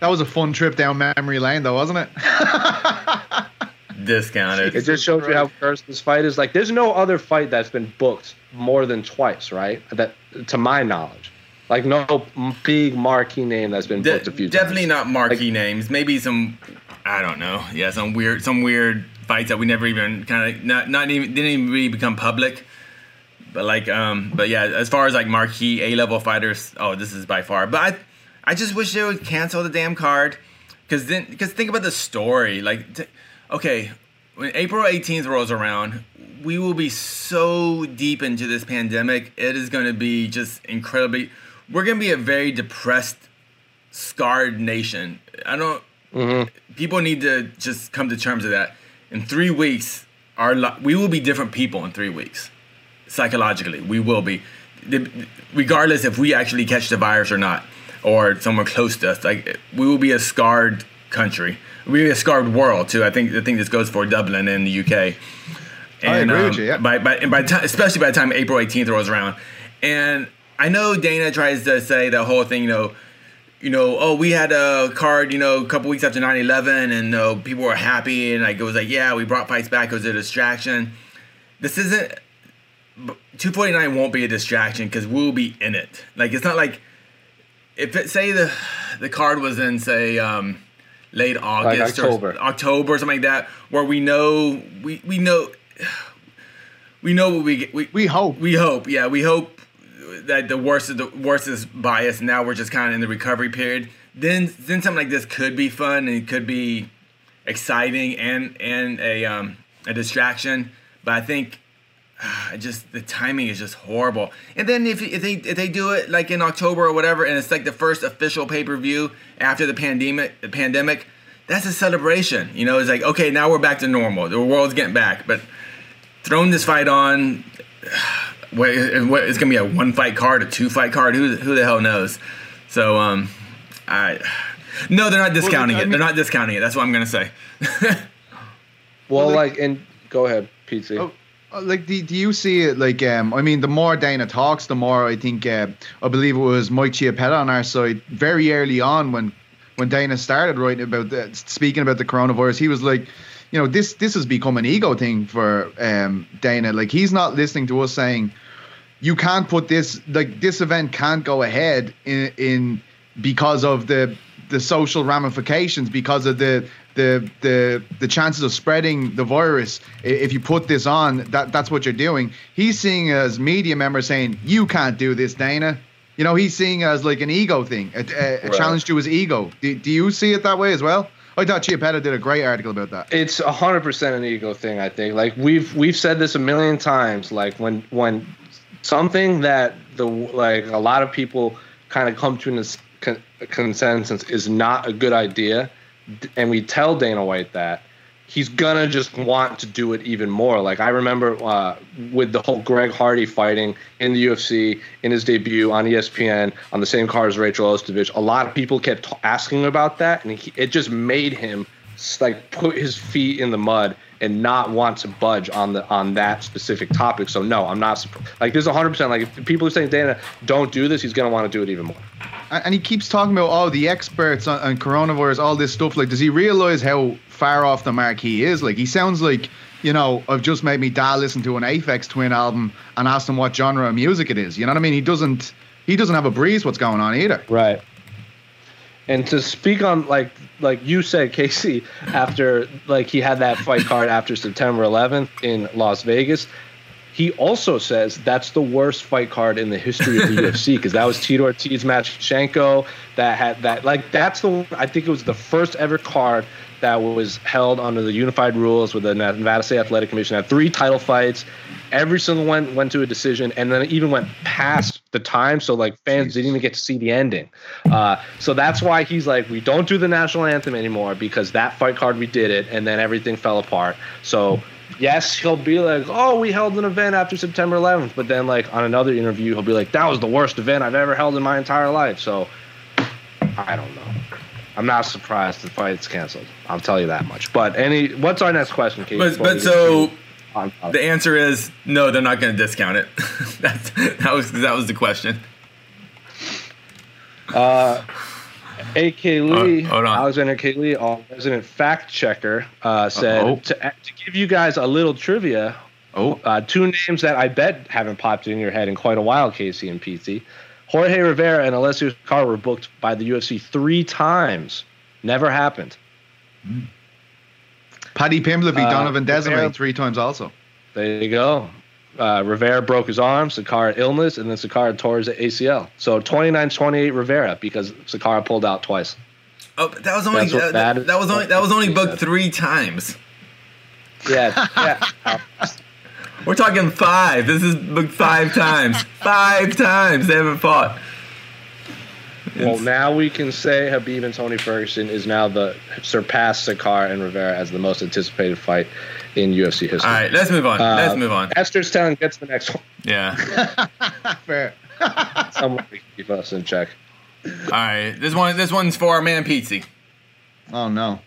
That was a fun trip down memory lane, though, wasn't it? [LAUGHS] Discounted. It just shows you how cursed this fight is. Like, there's no other fight that's been booked more than twice, right? That, to my knowledge, like no big marquee name that's been booked a few times. definitely times. not marquee names. Maybe some, I don't know. Yeah, some weird, some weird fights that we never even kind of not not even didn't even really become public. But like, um, but yeah, as far as like marquee A level fighters, oh, this is by far. But I, I just wish they would cancel the damn card, because then, because think about the story. Like, t- okay, when April 18th rolls around, we will be so deep into this pandemic. It is going to be just incredibly. We're going to be a very depressed, scarred nation. I don't. Mm-hmm. People need to just come to terms with that. In three weeks, our li- we will be different people in three weeks. Psychologically, we will be, The- regardless if we actually catch the virus or not, or someone close to us. Like we will be a scarred country. We'll be a scarred world too. I think I think this goes for Dublin and the UK. I agree with you, yeah. Um, by, by, and by the time, especially by the time April 18th rolls around, and I know Dana tries to say the whole thing, you know, you know, oh, we had a card, you know, a couple weeks after 9/11, and know, people were happy, and like it was like, yeah, we brought fights back. It was a distraction. This isn't. 249 won't be a distraction because we'll be in it. Like it's not like if it say the the card was in say um, late August October. or October or something like that, where we know we we know we know what we get. We, We hope. we hope, yeah, we hope that the worst of the worst is biased. Now we're just kind of in the recovery period. Then then something like this could be fun and it could be exciting and and a um, a distraction. But I think I just the timing is just horrible. And then if, if they if they do it like in October or whatever, and it's like the first official pay per view after the pandemic, the pandemic, that's a celebration. You know, it's like okay, now we're back to normal. The world's getting back. But throwing this fight on, what, what it's gonna be a one fight card, a two fight card? Who who the hell knows? So um, I no, they're not discounting I it. they're not discounting it. That's what I'm gonna say. Well, Well, like, and go ahead, Pete. Oh, uh, like do, do you see it like um i mean the more dana talks the more i think uh, i believe it was mike chiappetta on our side very early on when when dana started writing about the, speaking about the coronavirus he was like you know this this has become an ego thing for um dana like he's not listening to us saying you can't put this like this event can't go ahead in in because of the the social ramifications because of the the the the chances of spreading the virus if you put this on that that's what you're doing he's seeing as media members saying you can't do this dana you know he's seeing as like an ego thing a, a, a Right. challenge to his ego do, do you see it that way as well i thought Chiappetta did a great article about that it's a hundred percent an ego thing. I think. Like we've we've said this a million times. Like when when something that the like a lot of people kind of come to a con- consensus is not a good idea, and we tell Dana White that. He's gonna just want to do it even more. Like I remember uh, with the whole Greg Hardy fighting in the UFC in his debut on ESPN on the same card as Rachel Ostovich. A lot of people kept asking about that, and he, it just made him like put his feet in the mud and not want to budge on the on that specific topic. So no, I'm not surp- like there's 100 percent like if people are saying Dana don't do this, he's gonna want to do it even more. and and he keeps talking about oh the experts on, on coronavirus all this stuff like does he realize how far off the mark he is like he sounds like you know i've just made me dad listen to an aphex twin album and asked him what genre of music it is you know what i mean he doesn't he doesn't have a breeze what's going on either Right. And to speak on like like you said, Casey, after like he had that fight card after September 11th in Las Vegas, he also says that's the worst fight card in the history of the [LAUGHS] UFC because that was Tito Ortiz Matyushenko that had that like that's the I think it was the first ever card that was held under the unified rules with the Nevada State Athletic Commission. Had three title fights. Every single one went to a decision, and then it even went past the time. So like fans didn't even get to see the ending. Uh, so that's why he's like, we don't do the national anthem anymore because that fight card we did it, and then everything fell apart. So yes, he'll be like, oh, we held an event after September 11th, but then like on another interview, he'll be like, that was the worst event I've ever held in my entire life. So I don't know. I'm not surprised the fight's canceled. I'll tell you that much. But any, what's our next question, Kate? But but so the answer is no. They're not going to discount it. [LAUGHS] That's that was that was the question. Uh, AK Lee. Alexander K. Lee, our resident fact checker, uh, said to, to give you guys a little trivia. Oh, Uh, two names that I bet haven't popped in your head in quite a while, Casey and PT. Jorge Rivera and Alessio Sakara were booked by the UFC three times. Never happened. Paddy Pimblett beat Uh, Donovan Desiree Rivera- three times also. There you go. Uh, Rivera broke his arm, Sakara illness, and then Sakara tore his ACL. So 29-28 Rivera because Sakara pulled out twice. Oh, that was only that, that that, is- that was only that was only booked three times. Yeah, yeah. [LAUGHS] We're talking five. This is booked five times. Five times they haven't fought. Well, now we can say Khabib and Tony Ferguson is now the surpassed Sakara and Rivera as the most anticipated fight in UFC history. All right, let's move on. Uh, let's move on. Esther's telling gets the next one. Yeah. [LAUGHS] Fair. [LAUGHS] Someone to keep us in check. All right. This one. This one's for our man Pizzi. Oh no.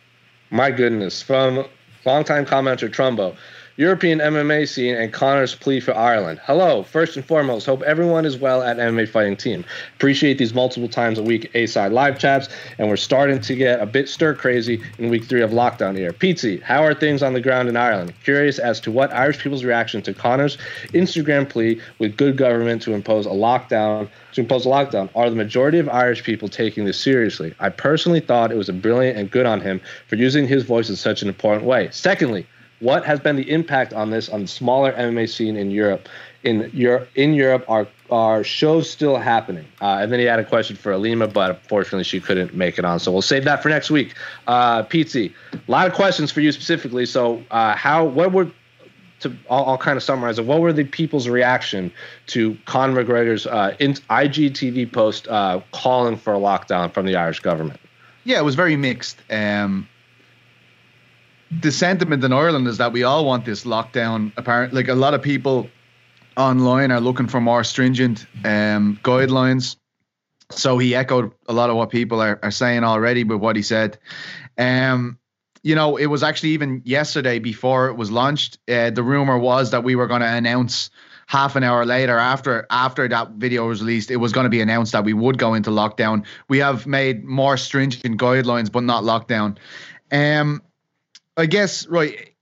My goodness. From longtime commenter Trumbo. European MMA scene and Conor's plea for Ireland. Hello. First and foremost, hope everyone is well at MMA Fighting Team. Appreciate these multiple times a week A side live chats, and we're starting to get a bit stir crazy in week three of lockdown here. Pizzi, how are things on the ground in Ireland? Curious as to what Irish people's reaction to Conor's Instagram plea with good government to impose a lockdown to impose a lockdown. Are the majority of Irish people taking this seriously? I personally thought it was a brilliant and good on him for using his voice in such an important way. Secondly, what has been the impact on this on the smaller MMA scene in Europe? In Europe, in Europe, are are shows still happening? Uh, and then he had a question for Ilima, but unfortunately she couldn't make it on. So we'll save that for next week. Uh, Pizzi, a lot of questions for you specifically. So uh, how what were to I'll, I'll kind of summarize it. What were the people's reaction to Conor McGregor's uh, in, IGTV post uh, calling for a lockdown from the Irish government? Yeah, it was very mixed. Um, the sentiment in Ireland is that we all want this lockdown. Apparently, like a lot of people online are looking for more stringent um, guidelines. So he echoed a lot of what people are, are saying already with what he said. Um, you know, it was actually even yesterday before it was launched. Uh, the rumor was that we were going to announce half an hour later after after that video was released it was going to be announced that we would go into lockdown we have made more stringent guidelines but not lockdown um i guess right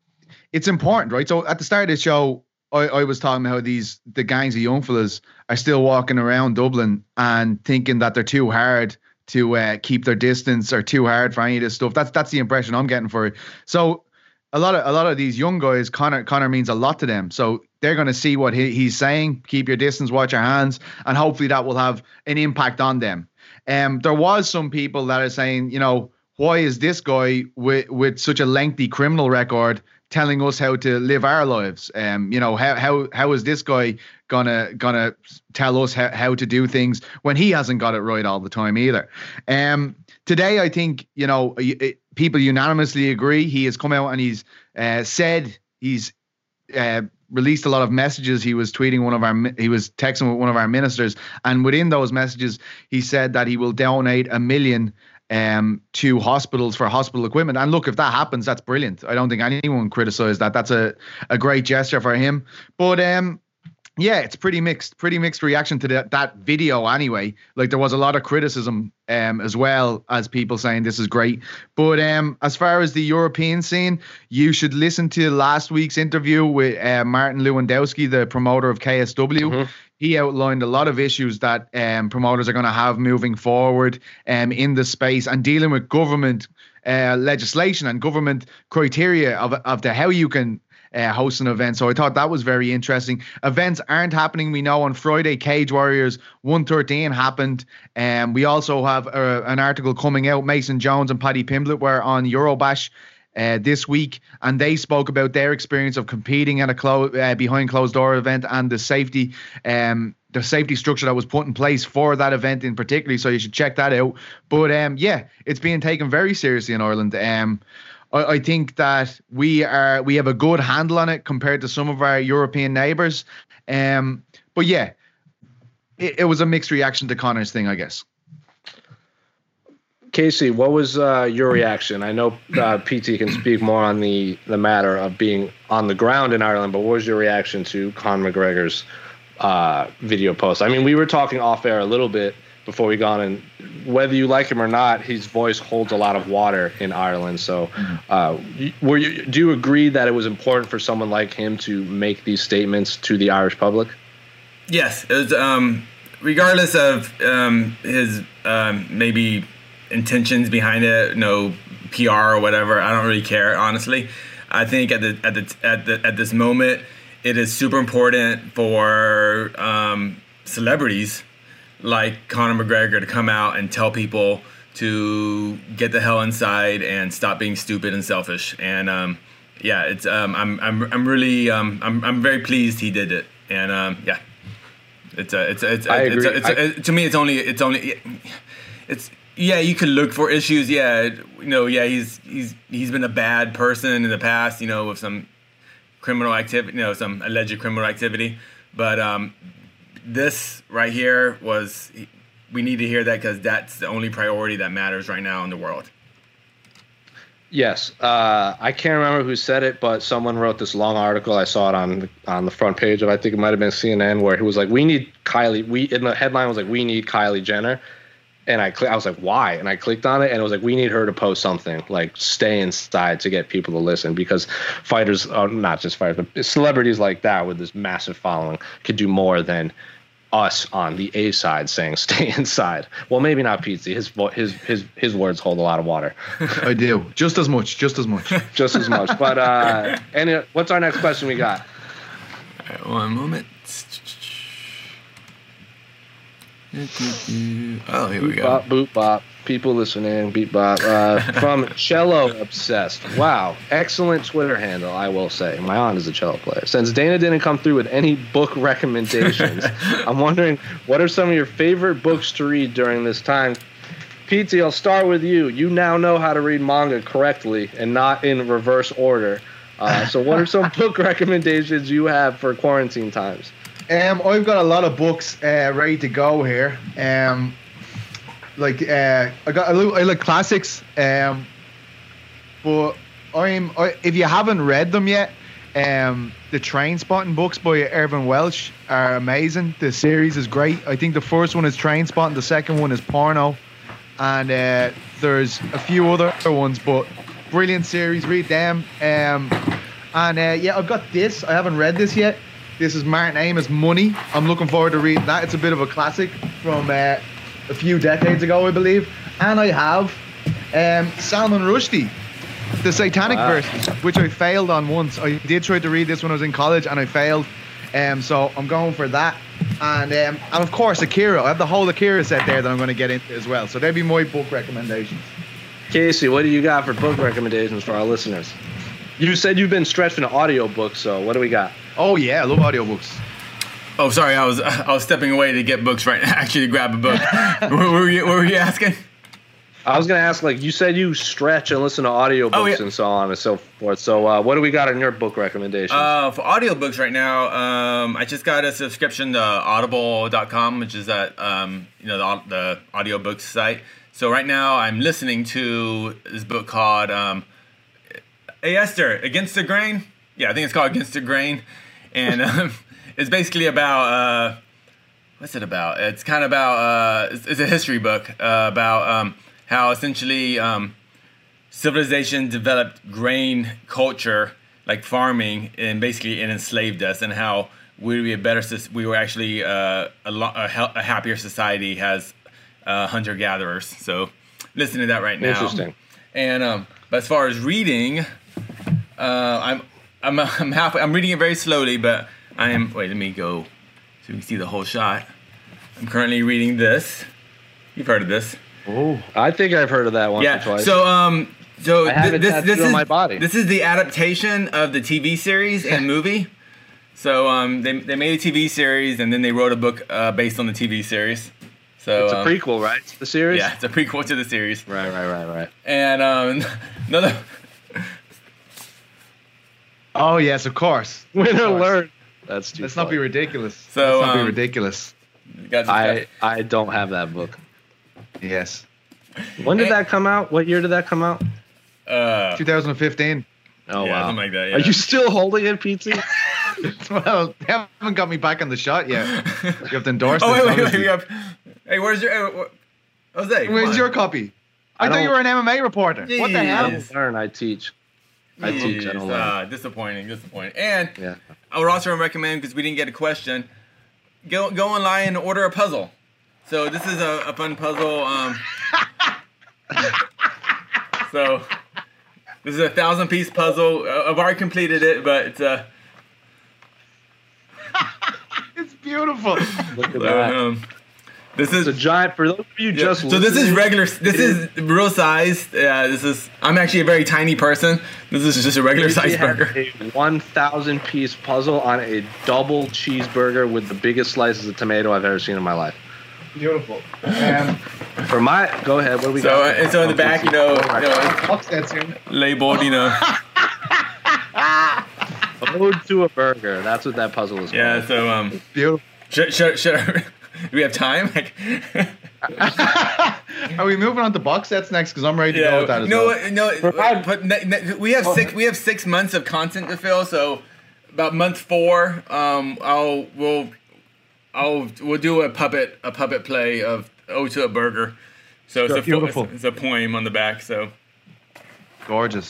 it's important right so at the start of the show i, I was talking about how these the gangs of young fellas are still walking around dublin and thinking that they're too hard to uh, keep their distance or too hard for any of this stuff that's that's the impression i'm getting for it so a lot of a lot of these young guys, Conor Conor means a lot to them. So they're going to see what he, he's saying. Keep your distance, watch your hands, and hopefully that will have an impact on them. Um, there was some people that are saying, you know, why is this guy with with such a lengthy criminal record telling us how to live our lives? Um, you know, how how how is this guy gonna gonna tell us how, how to do things when he hasn't got it right all the time either? Um, today I think you know it, people unanimously agree. He has come out and he's uh, said he's uh, released a lot of messages. He was tweeting one of our, he was texting with one of our ministers, and within those messages, he said that he will donate a million um, to hospitals for hospital equipment. And look, if that happens, that's brilliant. I don't think anyone criticized that. That's a, a great gesture for him. But um, yeah, it's pretty mixed, pretty mixed reaction to that that video anyway. Like there was a lot of criticism um as well as people saying this is great. But um as far as the European scene, you should listen to last week's interview with uh, Martin Lewandowski, the promoter of KSW. He outlined a lot of issues that um, promoters are going to have moving forward um, in the space and dealing with government uh, legislation and government criteria of, of the how you can uh, host an event. So I thought that was very interesting. Events aren't happening. We know on Friday, Cage Warriors 113 happened. And um, we also have uh, an article coming out. Mason Jones and Paddy Pimblett were on Eurobash. Uh, this week, and they spoke about their experience of competing at a clo- uh, behind closed door event and the safety, um, the safety structure that was put in place for that event in particular. So you should check that out. But um, yeah, it's being taken very seriously in Ireland. Um, I, I think that we are we have a good handle on it compared to some of our European neighbours. Um, but yeah, it, it was a mixed reaction to Conor's thing, I guess. Casey, what was uh, your reaction? I know uh, PT can speak more on the, the matter of being on the ground in Ireland, but what was your reaction to Conor McGregor's uh, video post? I mean, we were talking off air a little bit before we go on, and whether you like him or not, his voice holds a lot of water in Ireland. So, uh, were you, do you agree that it was important for someone like him to make these statements to the Irish public? Yes, it was, um, regardless of um, his um, maybe intentions behind it, no PR or whatever. I don't really care, honestly. I think at the at the at the at this moment, it is super important for um, celebrities like Conor McGregor to come out and tell people to get the hell inside and stop being stupid and selfish. And um, yeah, it's um, I'm I'm I'm really um, I'm I'm very pleased he did it. And um, yeah, it's a it's a, it's a, I it's, a, it's a, it- to me it's only it's only it's yeah you could look for issues yeah you know yeah he's he's he's been a bad person in the past you know with some criminal activity you know some alleged criminal activity but um this right here was we need to hear that because that's the only priority that matters right now in the world Yes, uh, I can't remember who said it, but someone wrote this long article. I saw it on on the front page of I think it might have been CNN, where he was like, "We need Kylie." We in the headline was like, "We need Kylie Jenner," and I cl- I was like, "Why?" And I clicked on it, and it was like, "We need her to post something like stay inside to get people to listen because fighters, uh, not just fighters, but celebrities like that with this massive following could do more than." Us on the A side saying [LAUGHS] stay inside. Well, maybe not Pizzi. His his his his words hold a lot of water. I do. Just as much. Just as much. [LAUGHS] just as much. But uh, any, what's our next question we got? All right, one moment oh here we Boop go bop, boop bop. People listening, beat bop. Uh, from Cello Obsessed. Wow, excellent Twitter handle, I will say. My aunt is a cello player. Since Dana didn't come through with any book [LAUGHS] recommendations, I'm wondering what are some of your favorite books to read during this time? Pete, I'll start with you. You now know how to read manga correctly and not in reverse order. Uh, so, what are some [LAUGHS] book recommendations you have for quarantine times? Um, I've got a lot of books uh, ready to go here. Um, like uh, I got a little, I like classics. Um, but I'm I, if you haven't read them yet, um, the Trainspotting books by Irvine Welsh are amazing. The series is great. I think the first one is Trainspotting, the second one is Porno, and uh, there's a few other ones, but brilliant series. Read them. Um, and uh, yeah, I've got this. I haven't read this yet. This is Martin Amis Money. I'm looking forward to reading that. It's a bit of a classic from uh, a few decades ago, I believe. And I have um, Salman Rushdie, the Satanic Wow. Verses, which I failed on once. I did try to read this when I was in college and I failed. Um, so I'm going for that. And um, and of course Akira. I have the whole Akira set there that I'm going to get into as well. So there'd be my book recommendations. Casey, what do you got for book recommendations for our listeners? You said you've been stretching in audiobooks, so what do we got? Oh yeah, I love audiobooks. Oh, sorry, I was [LAUGHS] I was stepping away to get books right [LAUGHS] actually to grab a book. [LAUGHS] what, were you, what were you asking? I was gonna ask, like you said, you stretch and listen to audiobooks Oh, yeah. and so on and so forth. So, uh, what do we got in your book recommendations? Uh, for audiobooks right now, um, I just got a subscription to audible.com, which is that um, you know the, the audiobooks site. So right now I'm listening to this book called um, Hey Esther, Against the Grain. Yeah, I think it's called Against the Grain, and um, it's basically about uh, what's it about? It's kind of about uh, it's, it's a history book uh, about um, how essentially um, civilization developed grain culture like farming and basically it enslaved us and how we would be a better we were actually uh, a, lo- a, a happier society has uh, hunter gatherers so listen to that right now Interesting. and um, but as far as reading uh, I'm I'm [LAUGHS] I'm halfway I'm reading it very slowly but I am wait let me go so you can see the whole shot I'm currently reading this you've heard of this oh, I think I've heard of that once or yeah. twice. So um, so I have thi- it this this is my body. this is the adaptation of the TV series and [LAUGHS] movie. So um, they they made a TV series and then they wrote a book uh, based on the TV series. So it's a um, prequel, right? The series. Yeah, it's a prequel to the series. Right, right, right, right. And um, [LAUGHS] another Oh yes, of course. Winner alert. That's too. Let's not be ridiculous. So, Let's not um, be ridiculous. I I don't have that book. Yes. When did Hey. that come out? What year did that come out? uh, 2015. Oh yeah, wow. something like that. Yeah. Are you still holding it, PT? [LAUGHS] well, they haven't got me back on the shot yet. [LAUGHS] You have to endorse oh this, wait, wait, wait, have Hey, where's your hey, wh- Jose? Where's on. your copy? I, I thought you were an MMA reporter. What the Jeez. I hell? learn. I teach. I teach. I don't Jeez, learn. ah, disappointing, disappointing. And Yeah. I would also recommend because we didn't get a question. Go go online and order a puzzle. So this is a, a fun puzzle. Um, [LAUGHS] so this is a thousand piece puzzle. Uh, I've already completed it, but it's uh, [LAUGHS] It's beautiful. Look at that. um, this is It's a giant. For those of you Yeah, just so this is regular. This is real size. Yeah, this is. I'm actually a very tiny person. This is just a regular we size have burger. a 1,000 piece puzzle on a double cheeseburger with the biggest slices of tomato I've ever seen in my life. beautiful. Um, For my, go ahead. What do we So got? uh, and so in the back, you know, you know, box sets here. it's labeled, you know. Ode to a burger. That's what that puzzle is called. Yeah. So um, Beautiful. should should, should [LAUGHS] do we have time? Like, [LAUGHS] Are we moving on to box sets next? Because I'm ready to go with that as no, well. no. Provide- But ne- ne- we have six. We have six months of content to fill. So about month four, um, I'll we'll I'll we'll do a puppet a puppet play of "Oh to a Burger." So it's a, Beautiful. it's, it's a poem on the back. So Gorgeous.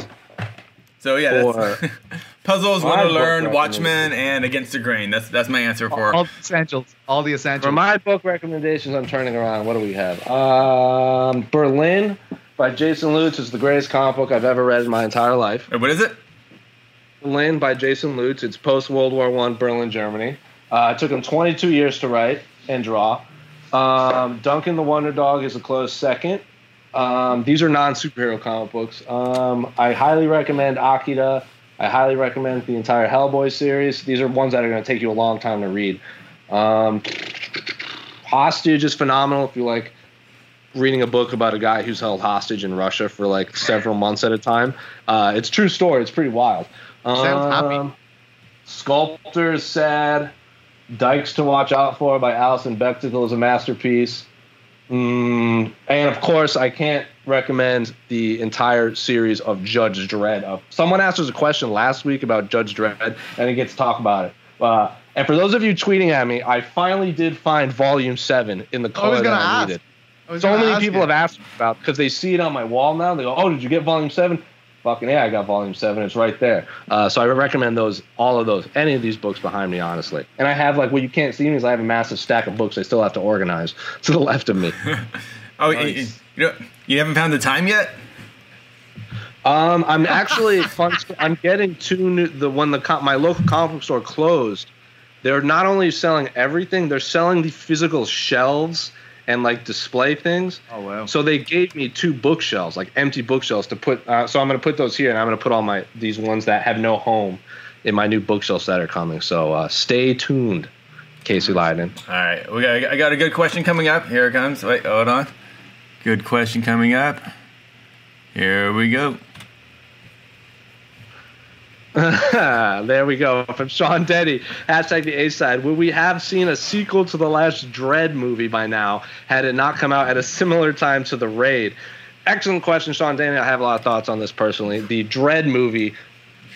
So yeah, that's, For [LAUGHS] puzzles, my want to learn. Watchmen, and Against the Grain. That's that's my answer for. All the essentials. All the essentials. For my book recommendations, I'm turning around. What do we have? Um, Berlin by Jason Lutes is the greatest comic book I've ever read in my entire life. Wait, What is it? Berlin by Jason Lutes. It's post World War One Berlin, Germany. Uh, it took him 22 years to write and draw. Um, Duncan the Wonder Dog is a close second. Um, these are non superhero comic books. Um, I highly recommend Akira. I highly recommend the entire Hellboy series. These are ones that are going to take you a long time to read. Um, Hostage is phenomenal if you like reading a book about a guy who's held hostage in Russia for like several months at a time. Uh, it's a true story. It's pretty wild. Sounds happy. Um, Sculptor is sad. Dykes to Watch Out For by Alison Bechdel is a masterpiece. Mm, and of course, I can't recommend the entire series of Judge Dredd. Uh, someone asked us a question last week about Judge Dredd, and I didn't get to talk about it. Uh, and for those of you tweeting at me, I finally did find Volume 7 in the color was that I ask. needed. I So many people have asked me about because they see it on my wall now. They go, "Oh, did you get Volume 7? Fucking yeah, I got Volume Seven. It's right there. Uh, so I recommend those, all of those, any of these books behind me, honestly. And I have like what you can't see me is I have a massive stack of books I still have to organize [LAUGHS] to the left of me. [LAUGHS] Oh, Nice. you, you, you haven't found the time yet? Um, I'm [LAUGHS] actually fun. I'm getting two new. The one the my local comic book store closed, they're not only selling everything, they're selling the physical shelves and like display things. Oh wow. So they gave me two bookshelves, like empty bookshelves, to put. Uh, so I'm going to put those here, and I'm going to put all my these ones that have no home in my new bookshelves that are coming. So uh, stay tuned, Casey Leydon. All right, we got, I got a good question coming up. Here it comes. Wait, hold on. Good question coming up. Here we go. [LAUGHS] there we go. From Sean Denny. Hashtag the A side. Would we have seen a sequel to the last Dredd movie by now had it not come out at a similar time to the raid? Excellent question, Sean Denny. I have a lot of thoughts on this personally. The Dredd movie,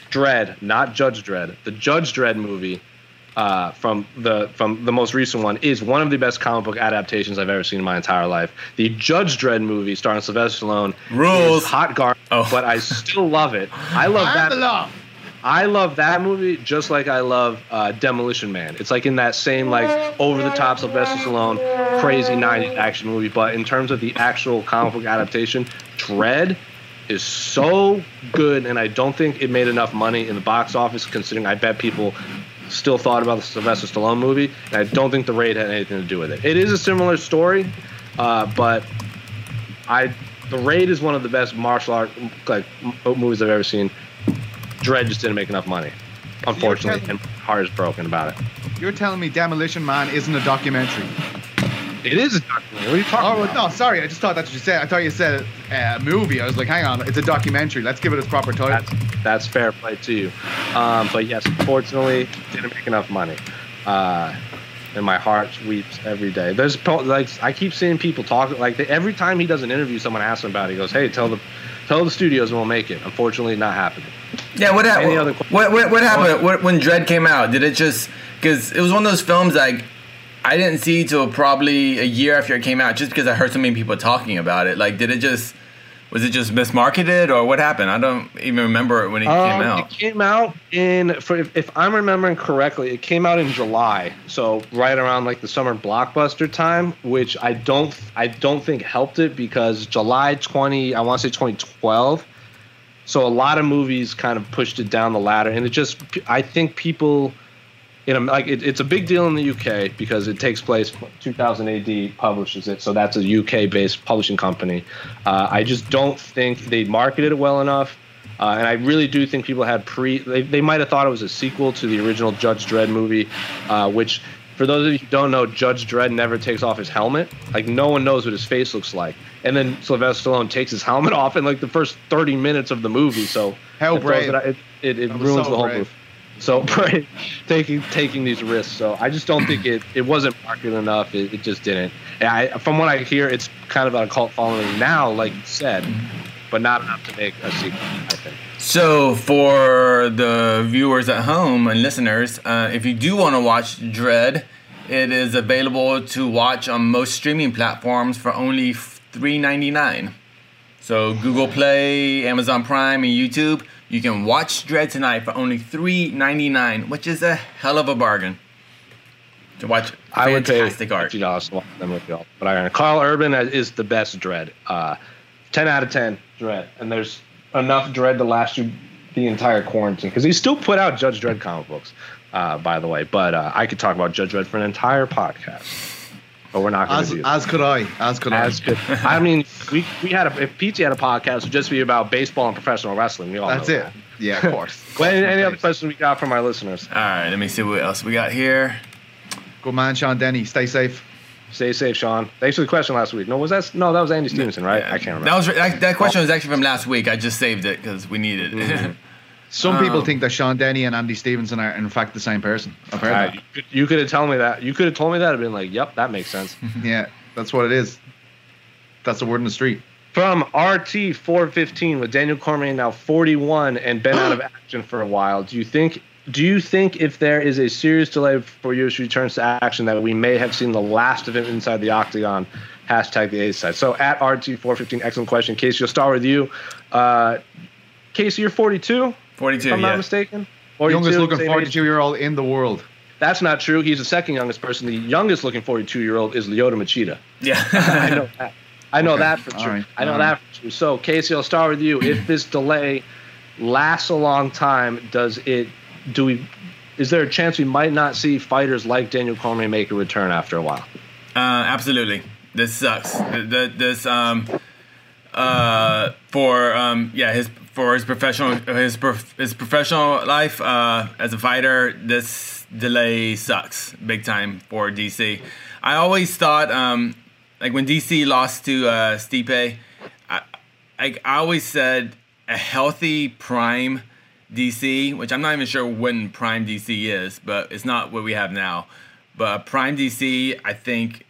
Dredd, not Judge Dredd, the Judge Dredd movie uh, from the from the most recent one is one of the best comic book adaptations I've ever seen in my entire life. The Judge Dredd movie starring Sylvester Stallone Rules. is hot garbage, Oh. but I still love it. I love [LAUGHS] I'm that. the law. I love that movie just like I love uh, Demolition Man. It's like in that same like over the top Sylvester Stallone crazy 90s action movie. But in terms of the actual comic book adaptation, Dredd is so good, and I don't think it made enough money in the box office. Considering I bet people still thought about the Sylvester Stallone movie, and I don't think the raid had anything to do with it. It is a similar story, uh, but I the raid is one of the best martial art like movies I've ever seen. Dredd just didn't make enough money, unfortunately, and my heart is broken about it. You're telling me Demolition Man isn't a documentary? It is a documentary. What are you talking Oh about? no, sorry. I just thought that's what you said. I thought you said uh, movie. I was like, hang on, it's a documentary. Let's give it its proper title. That's that's fair play to you. Um, but yes, unfortunately, didn't make enough money. Uh, and my heart weeps every day. There's like I keep seeing people talk like they, every time he does an interview, someone asks him about it. He goes, "Hey, tell the tell the studios we'll make it." Unfortunately, not happening. Yeah, what happened? Any other What, what, what happened what, when Dredd came out? Did it just because it was one of those films like I didn't see till probably a year after it came out, just because I heard so many people talking about it. Like, did it just was it just mismarketed or what happened? I don't even remember it when it came Um, out. It came out in, for if, if I'm remembering correctly, it came out in July, so right around like the summer blockbuster time, which I don't I don't think helped it because July 20, I want to say 2012. So a lot of movies kind of pushed it down the ladder, and it just I think people. You know, like it, it's a big deal in the UK because it takes place 2000 AD publishes it, so that's a UK based publishing company. Uh, I just don't think they marketed it well enough. Uh, and I really do think people had pre. They, they might have thought it was a sequel to the original Judge Dredd movie, uh, which, for those of you who don't know, Judge Dredd never takes off his helmet. Like, no one knows what his face looks like. And then Sylvester Stallone takes his helmet [LAUGHS] off in like the first 30 minutes of the movie. So brave. It, it, it, it ruins so the whole brave. movie. So [LAUGHS] taking taking these risks. So I just don't think it, it wasn't marketed enough. It, it just didn't. I, from what I hear, it's kind of a cult following now, like you said, but not enough to make a sequel. I think. So, for the viewers at home and listeners, uh, if you do want to watch Dredd, it is available to watch on most streaming platforms for only three ninety nine. So, Google Play, Amazon Prime, and YouTube, you can watch Dredd tonight for only three ninety nine, which is a hell of a bargain. To watch I would pay fifty dollars to watch them with y'all. But I Karl Urban is the best Dredd. Uh, ten out of ten Dredd, and there's enough Dredd to last you the entire quarantine because he still put out Judge Dredd comic books, uh, by the way. But uh, I could talk about Judge Dredd for an entire podcast, but we're not going As to do that. as could I. As could As I. good. I mean, we we had a if PT had a podcast, it would just be about baseball and professional wrestling. We all That's know it. that. Yeah, of course. [LAUGHS] Well, any, any other questions we got from our listeners? All right, let me see what else we got here. Good man, Sean Denny. Stay safe. Stay safe, Sean. Thanks for the question last week. No, was that no? That was Andy Stevenson, right? I can't remember. That was that, that question was actually from last week. I just saved it because we needed it. Mm-hmm. [LAUGHS] Some people Um, think that Sean Denny and Andy Stevenson are in fact the same person. I've heard that. you could, you could have told me that. You could have told me that. I've been like, "Yep, that makes sense." [LAUGHS] Yeah, that's what it is. That's the word in the street. From RT 415 with Daniel Cormier now 41 and been out of [GASPS] action for a while. Do you think? Do you think if there is a serious delay for UFC returns to action that we may have seen the last of him inside the octagon? Hashtag the A side. So at RT 415, excellent question. Casey, you'll start with you. Uh, Casey, you're 42, 42, if I'm yeah. not mistaken. 42, Youngest looking same age. 42 year old in the world. That's not true. He's the second youngest person. The youngest looking 42 year old is Lyoto Machida. Yeah. [LAUGHS] I know that. I know Okay. that for sure. right. I know All that for sure. So, Casey, I'll start with you. If [CLEARS THROAT] this delay lasts a long time, does it? Do we? Is there a chance we might not see fighters like Daniel Cormier make a return after a while? Uh, absolutely. This sucks. Th- th- This um uh for um yeah his for his professional his his professional life uh as a fighter this delay sucks big time for DC. I always thought um like when DC lost to uh Stipe I I, I always said a healthy prime DC, which I'm not even sure when prime DC is, but it's not what we have now. But prime DC, I think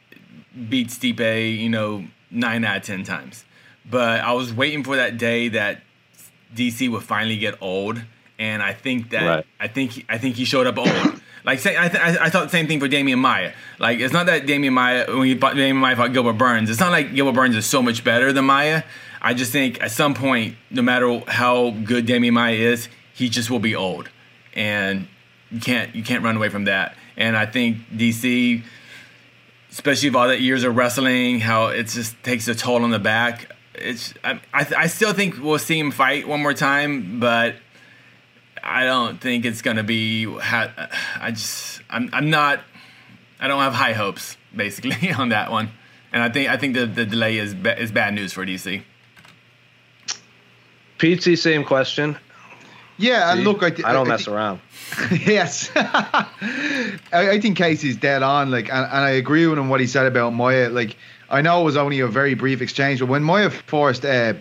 beats Stipe, you know, nine out of ten times. But I was waiting for that day that DC would finally get old, and I think that Right. I think I think he showed up old. Like say, I, th- I I thought the same thing for Demian Maia. Like it's not that Demian Maia when he fought Demian Maia fought Gilbert Burns. It's not like Gilbert Burns is so much better than Maia. I just think at some point, no matter how good Demian Maia is, he just will be old, and you can't you can't run away from that. And I think DC, especially with all the years of wrestling, how it just takes a toll on the back. It's I I, I still think we'll see him fight one more time, but I don't think it's gonna be. ha- I just I'm I'm not. I don't have high hopes basically [LAUGHS] on that one, and I think I think the, the delay is ba- is bad news for DC. Pete, same question. Yeah, and See? look, I, th- I don't I mess think- around. [LAUGHS] yes, [LAUGHS] I, I think Casey's dead on. Like, and, and I agree with him what he said about Moya. Like, I know it was only a very brief exchange, but when Moya forced uh,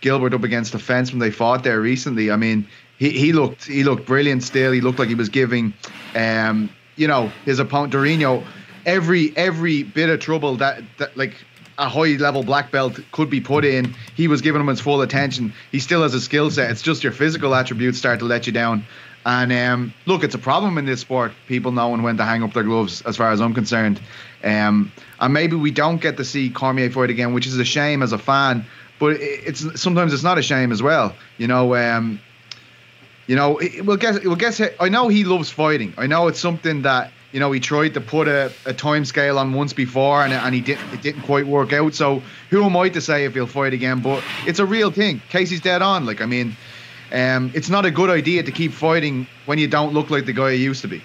Gilbert up against the fence when they fought there recently, I mean, he, he looked he looked brilliant. Still, he looked like he was giving, um, you know, his opponent Durinho every every bit of trouble that that like a high level black belt could be put in. He was giving him his full attention. He still has a skill set. It's just your physical attributes start to let you down. And um, look, it's a problem in this sport. People knowing when to hang up their gloves, as far as I'm concerned. Um, and maybe we don't get to see Cormier fight again, which is a shame as a fan. But it's sometimes it's not a shame as well. You know, um, you know, we'll guess. We'll guess. I know he loves fighting. I know it's something that you know he tried to put a, a time scale on once before, and, and he didn't. It didn't quite work out. So who am I to say if he'll fight again? But it's a real thing. Casey's dead on. Like I mean, um, it's not a good idea to keep fighting when you don't look like the guy you used to be.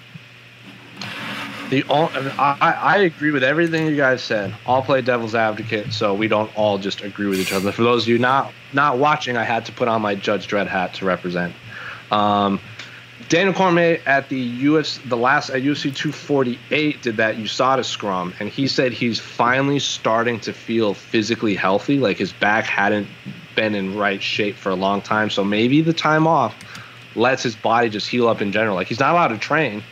The I, I agree with everything you guys said. I'll play devil's advocate, so we don't all just agree with each other. For those of you not not watching, I had to put on my Judge Dredd hat to represent. Um, Daniel Cormier at the UFC, the last at UFC 248 did that USADA scrum, and he said he's finally starting to feel physically healthy. Like his back hadn't been in right shape for a long time, so maybe the time off lets his body just heal up in general. Like he's not allowed to train,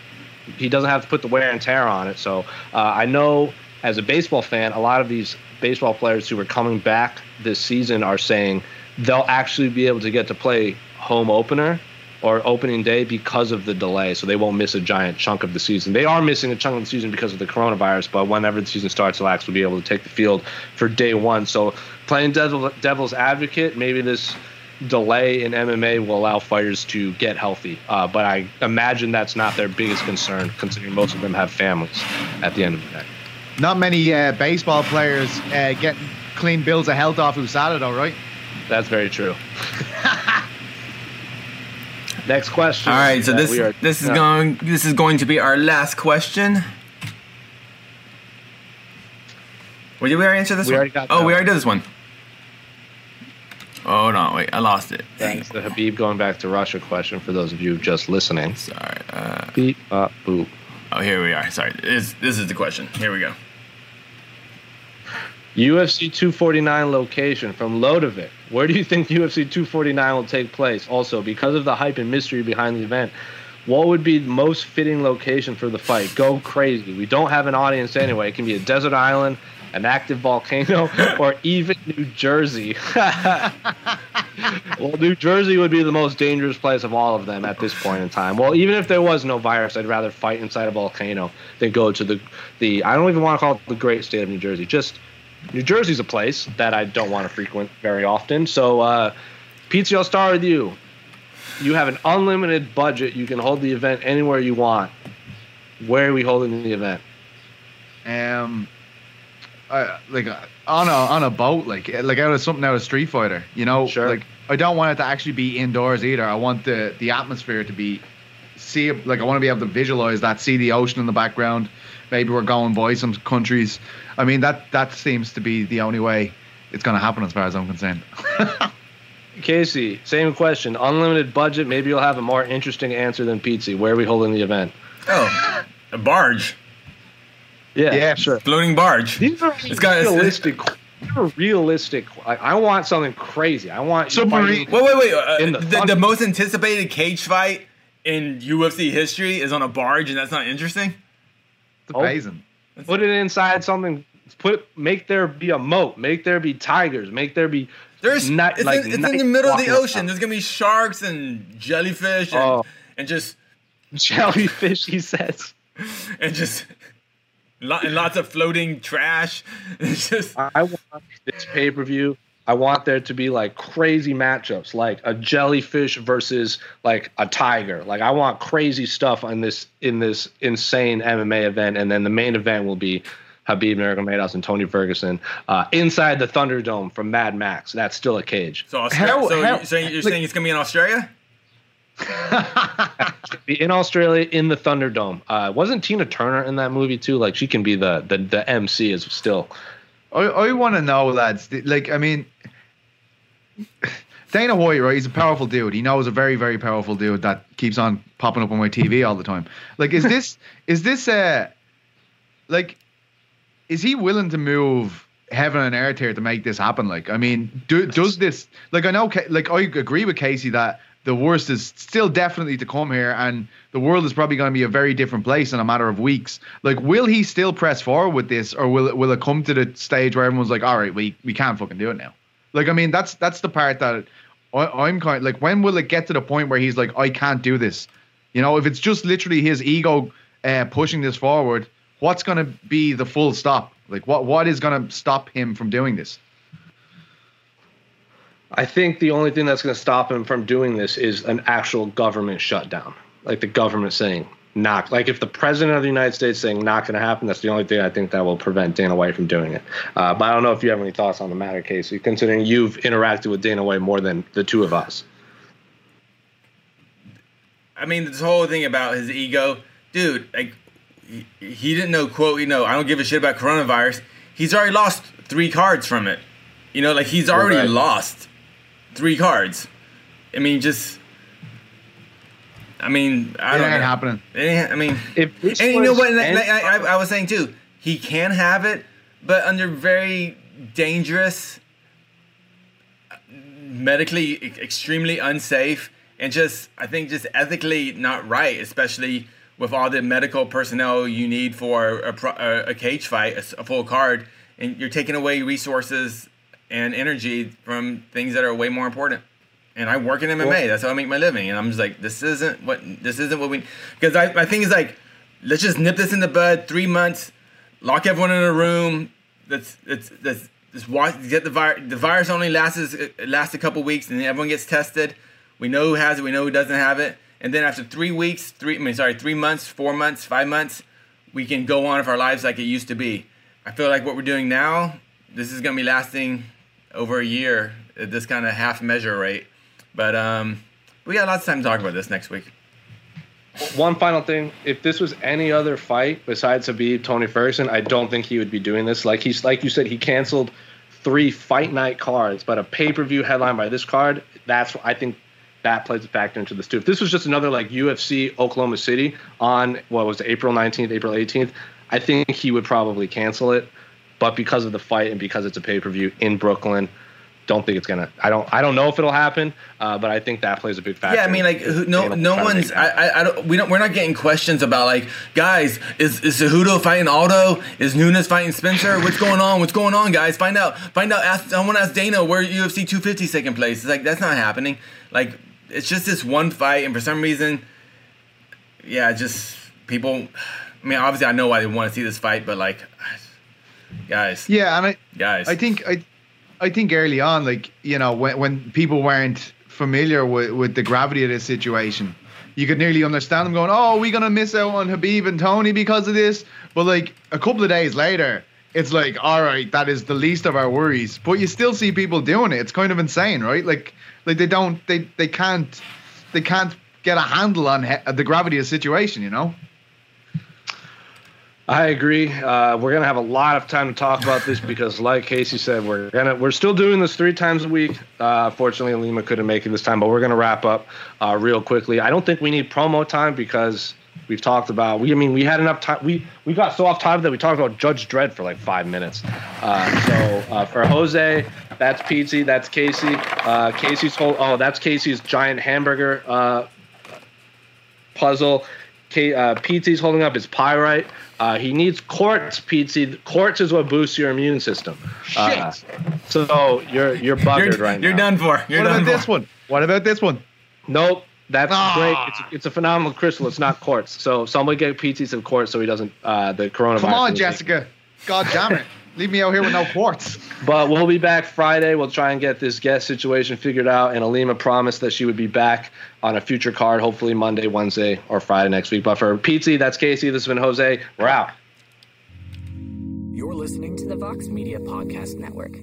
he doesn't have to put the wear and tear on it. So uh, I know as a baseball fan, a lot of these baseball players who are coming back this season are saying they'll actually be able to get to play home opener or opening day because of the delay, so they won't miss a giant chunk of the season. They are missing a chunk of the season because of the coronavirus, but whenever the season starts, they'll be able to take the field for day one. So playing devil, devil's advocate, maybe this delay in MMA will allow fighters to get healthy. Uh, but I imagine that's not their biggest concern, considering most of them have families at the end of the day. Not many uh, baseball players uh, get clean bills of health off USADA, though, right? That's very true. [LAUGHS] Next question. All right, so this are, this is going this is going to be our last question. Well, did we already answer this we one? Oh, we already did this one. Oh no! Wait, I lost it. Thanks the Khabib going back to Russia question for those of you just listening. Sorry. Uh, Beep, uh, boop. Oh, here we are. Sorry, this, this is the question. Here we go. UFC 249 location from Lodovic. Where do you think [LAUGHS] UFC 249 will take place? Also, because of the hype and mystery behind the event, what would be the most fitting location for the fight? Go crazy. We don't have an audience anyway. It can be a desert island, an active volcano, [LAUGHS] or even New Jersey. [LAUGHS] well, New Jersey would be the most dangerous place of all of them at this point in time. Well, even if there was no virus, I'd rather fight inside a volcano than go to the the. I don't even want to call it the great state of New Jersey. Just New Jersey's a place that I don't want to frequent very often. So, uh, Pizzi, I'll start with you. You have an unlimited budget. You can hold the event anywhere you want. Where are we holding the event? Um, uh, like uh, on a on a boat, like like out of something out of Street Fighter, you know. Sure. Like I don't want it to actually be indoors either. I want the the atmosphere to be see like I want to be able to visualize that, see the ocean in the background. Maybe we're going by some countries. I mean that that seems to be the only way it's going to happen as far as I'm concerned. [LAUGHS] Casey, same question. Unlimited budget. Maybe you'll have a more interesting answer than Pizzi. Where are we holding the event? Oh, a barge. Yeah, Yeah. sure. Floating barge. These are It's got- it's- realistic. These are realistic. I, I want something crazy. I want you Submarine. Wait, wait, wait. Uh, In the, the the, most anticipated cage fight in UFC history is on a barge, and that's not interesting. It's Oh. amazing. Put it inside something. Put make there be a moat. Make there be tigers. Make there be. There's Night- it's, like in, it's in the middle of the ocean. around. There's gonna be sharks and jellyfish and, Oh. and just [LAUGHS] jellyfish. He says. [LAUGHS] and just lo- and lots of floating trash. [LAUGHS] It's just I want this pay per view. I want there to be like crazy matchups, like a jellyfish versus like a tiger. Like I want crazy stuff in this in this insane MMA event, and then the main event will be Khabib Nurmagomedov and Tony Ferguson uh, inside the Thunderdome from Mad Max. That's still a cage. so. Austra- How- so how- you're saying you're like- saying it's gonna be in Australia? [LAUGHS] Be in Australia in the Thunderdome. Uh, wasn't Tina Turner in that movie too? Like she can be the the, the MC is still. I, I want to know, lads. Like, I mean, [SIGHS] Dana White, right? He's a powerful dude. He knows a very, very powerful dude that keeps on popping up on my TV all the time. Like, is this, [LAUGHS] is this, uh, like, is he willing to move heaven and earth here to make this happen? Like, I mean, do, does this, like, I know, like, I agree with Casey that the worst is still definitely to come here, and the world is probably going to be a very different place in a matter of weeks. Like, will he still press forward with this, or will it will it come to the stage where everyone's like, all right, we we can't fucking do it now? Like, I mean, that's that's the part that I, I'm kind like, when will it get to the point where he's like, I can't do this? You know, if it's just literally his ego uh, pushing this forward, what's going to be the full stop? Like, what what is going to stop him from doing this? I think the only thing that's going to stop him from doing this is an actual government shutdown, like the government saying not like if the president of the United States saying not going to happen. That's the only thing I think that will prevent Dana White from doing it. Uh, but I don't know if you have any thoughts on the matter, Casey, considering you've interacted with Dana White more than the two of us. I mean, this whole thing about his ego, dude. Like, he, he didn't know. Quote, you know, I don't give a shit about coronavirus. He's already lost three cards from it. You know, like he's already right. lost three cards. I mean, just. I mean, I it don't ain't know. happening. Ain't, I mean, If and you know what? Like, any- like, I, I was saying too, he can have it, but under very dangerous, medically extremely unsafe, and just I think just ethically not right, especially with all the medical personnel you need for a, a, a cage fight, a full card, and you're taking away resources and energy from things that are way more important. And I work in MMA. Well- That's how I make my living. And I'm just like, this isn't what this isn't what we. Because I my thing is like, let's just nip this in the bud. Three months, lock everyone in a room. Let's let's let's just watch get the virus. The virus only lasts uh, lasts a couple weeks, and then everyone gets tested. We know who has it. We know who doesn't have it. And then after three weeks, three I mean sorry, three months, four months, five months, we can go on with our lives like it used to be. I feel like what we're doing now, this is gonna be lasting over a year at this kind of half measure rate. But um, we got lots of time to talk about this next week. One final thing: if this was any other fight besides Khabib Tony Ferguson, I don't think he would be doing this. Like he's like you said, he canceled three fight night cards, but a pay per view headline by this card. That's I think that plays a factor into this too. If this was just another like UFC Oklahoma City on what was it, April nineteenth, April eighteenth, I think he would probably cancel it. But because of the fight and because it's a pay per view in Brooklyn, don't think it's gonna. I don't. I don't know if it'll happen, uh, but I think that plays a big factor. Yeah, I mean, like, who, no, no one's. I. I, I don't. We don't. We're not getting questions about like, guys, is is Cejudo fighting Aldo? Is Nunes fighting Spencer? What's going on? What's going on, guys? Find out. Find out. Ask someone. Ask Dana where UFC 250 is taking place. It's like that's not happening. Like, it's just this one fight, and for some reason, yeah, just people. I mean, obviously, I know why they want to see this fight, but like, guys, Yeah, and I, guys, I think I, I think early on, like you know, when when people weren't familiar with, with the gravity of this situation, you could nearly understand them going, "Oh, we're gonna miss out on Khabib and Tony because of this." But like a couple of days later, it's like, all right, that is the least of our worries. But you still see people doing it. It's kind of insane, right? Like, like they don't, they they can't, they can't get a handle on he- the gravity of the situation. You know? I agree. Uh, we're gonna have a lot of time to talk about this because, like Casey said, we're gonna we're still doing this three times a week. Uh, fortunately, Ilima couldn't make it this time, but we're gonna wrap up uh, real quickly. I don't think we need promo time because we've talked about. We I mean we had enough time. We we got so off topic that we talked about Judge Dredd for like five minutes. Uh, so uh, for Jose, that's Pizzi, that's Casey. Uh, Casey's whole. Oh, that's Casey's giant hamburger puzzle. K, uh, Pizzi's holding up his pyrite. Uh, he needs quartz, Pizzi. Quartz is what boosts your immune system. Uh, so you're you're buggered you're, right you're now. done for. You're what done about for. this one? What about this one? Nope, that's Ah. great. It's, it's a phenomenal crystal. It's not quartz. So somebody get Pizzi some quartz so he doesn't uh, the coronavirus. Come on, Jessica. God damn it. [LAUGHS] Leave me out here with no quartz. [LAUGHS] But we'll be back Friday. We'll try and get this guest situation figured out. And Ilima promised that she would be back on a future card, hopefully Monday, Wednesday, or Friday next week. But for Pizzi, that's Casey. This has been Jose. We're out. You're listening to the Vox Media Podcast Network.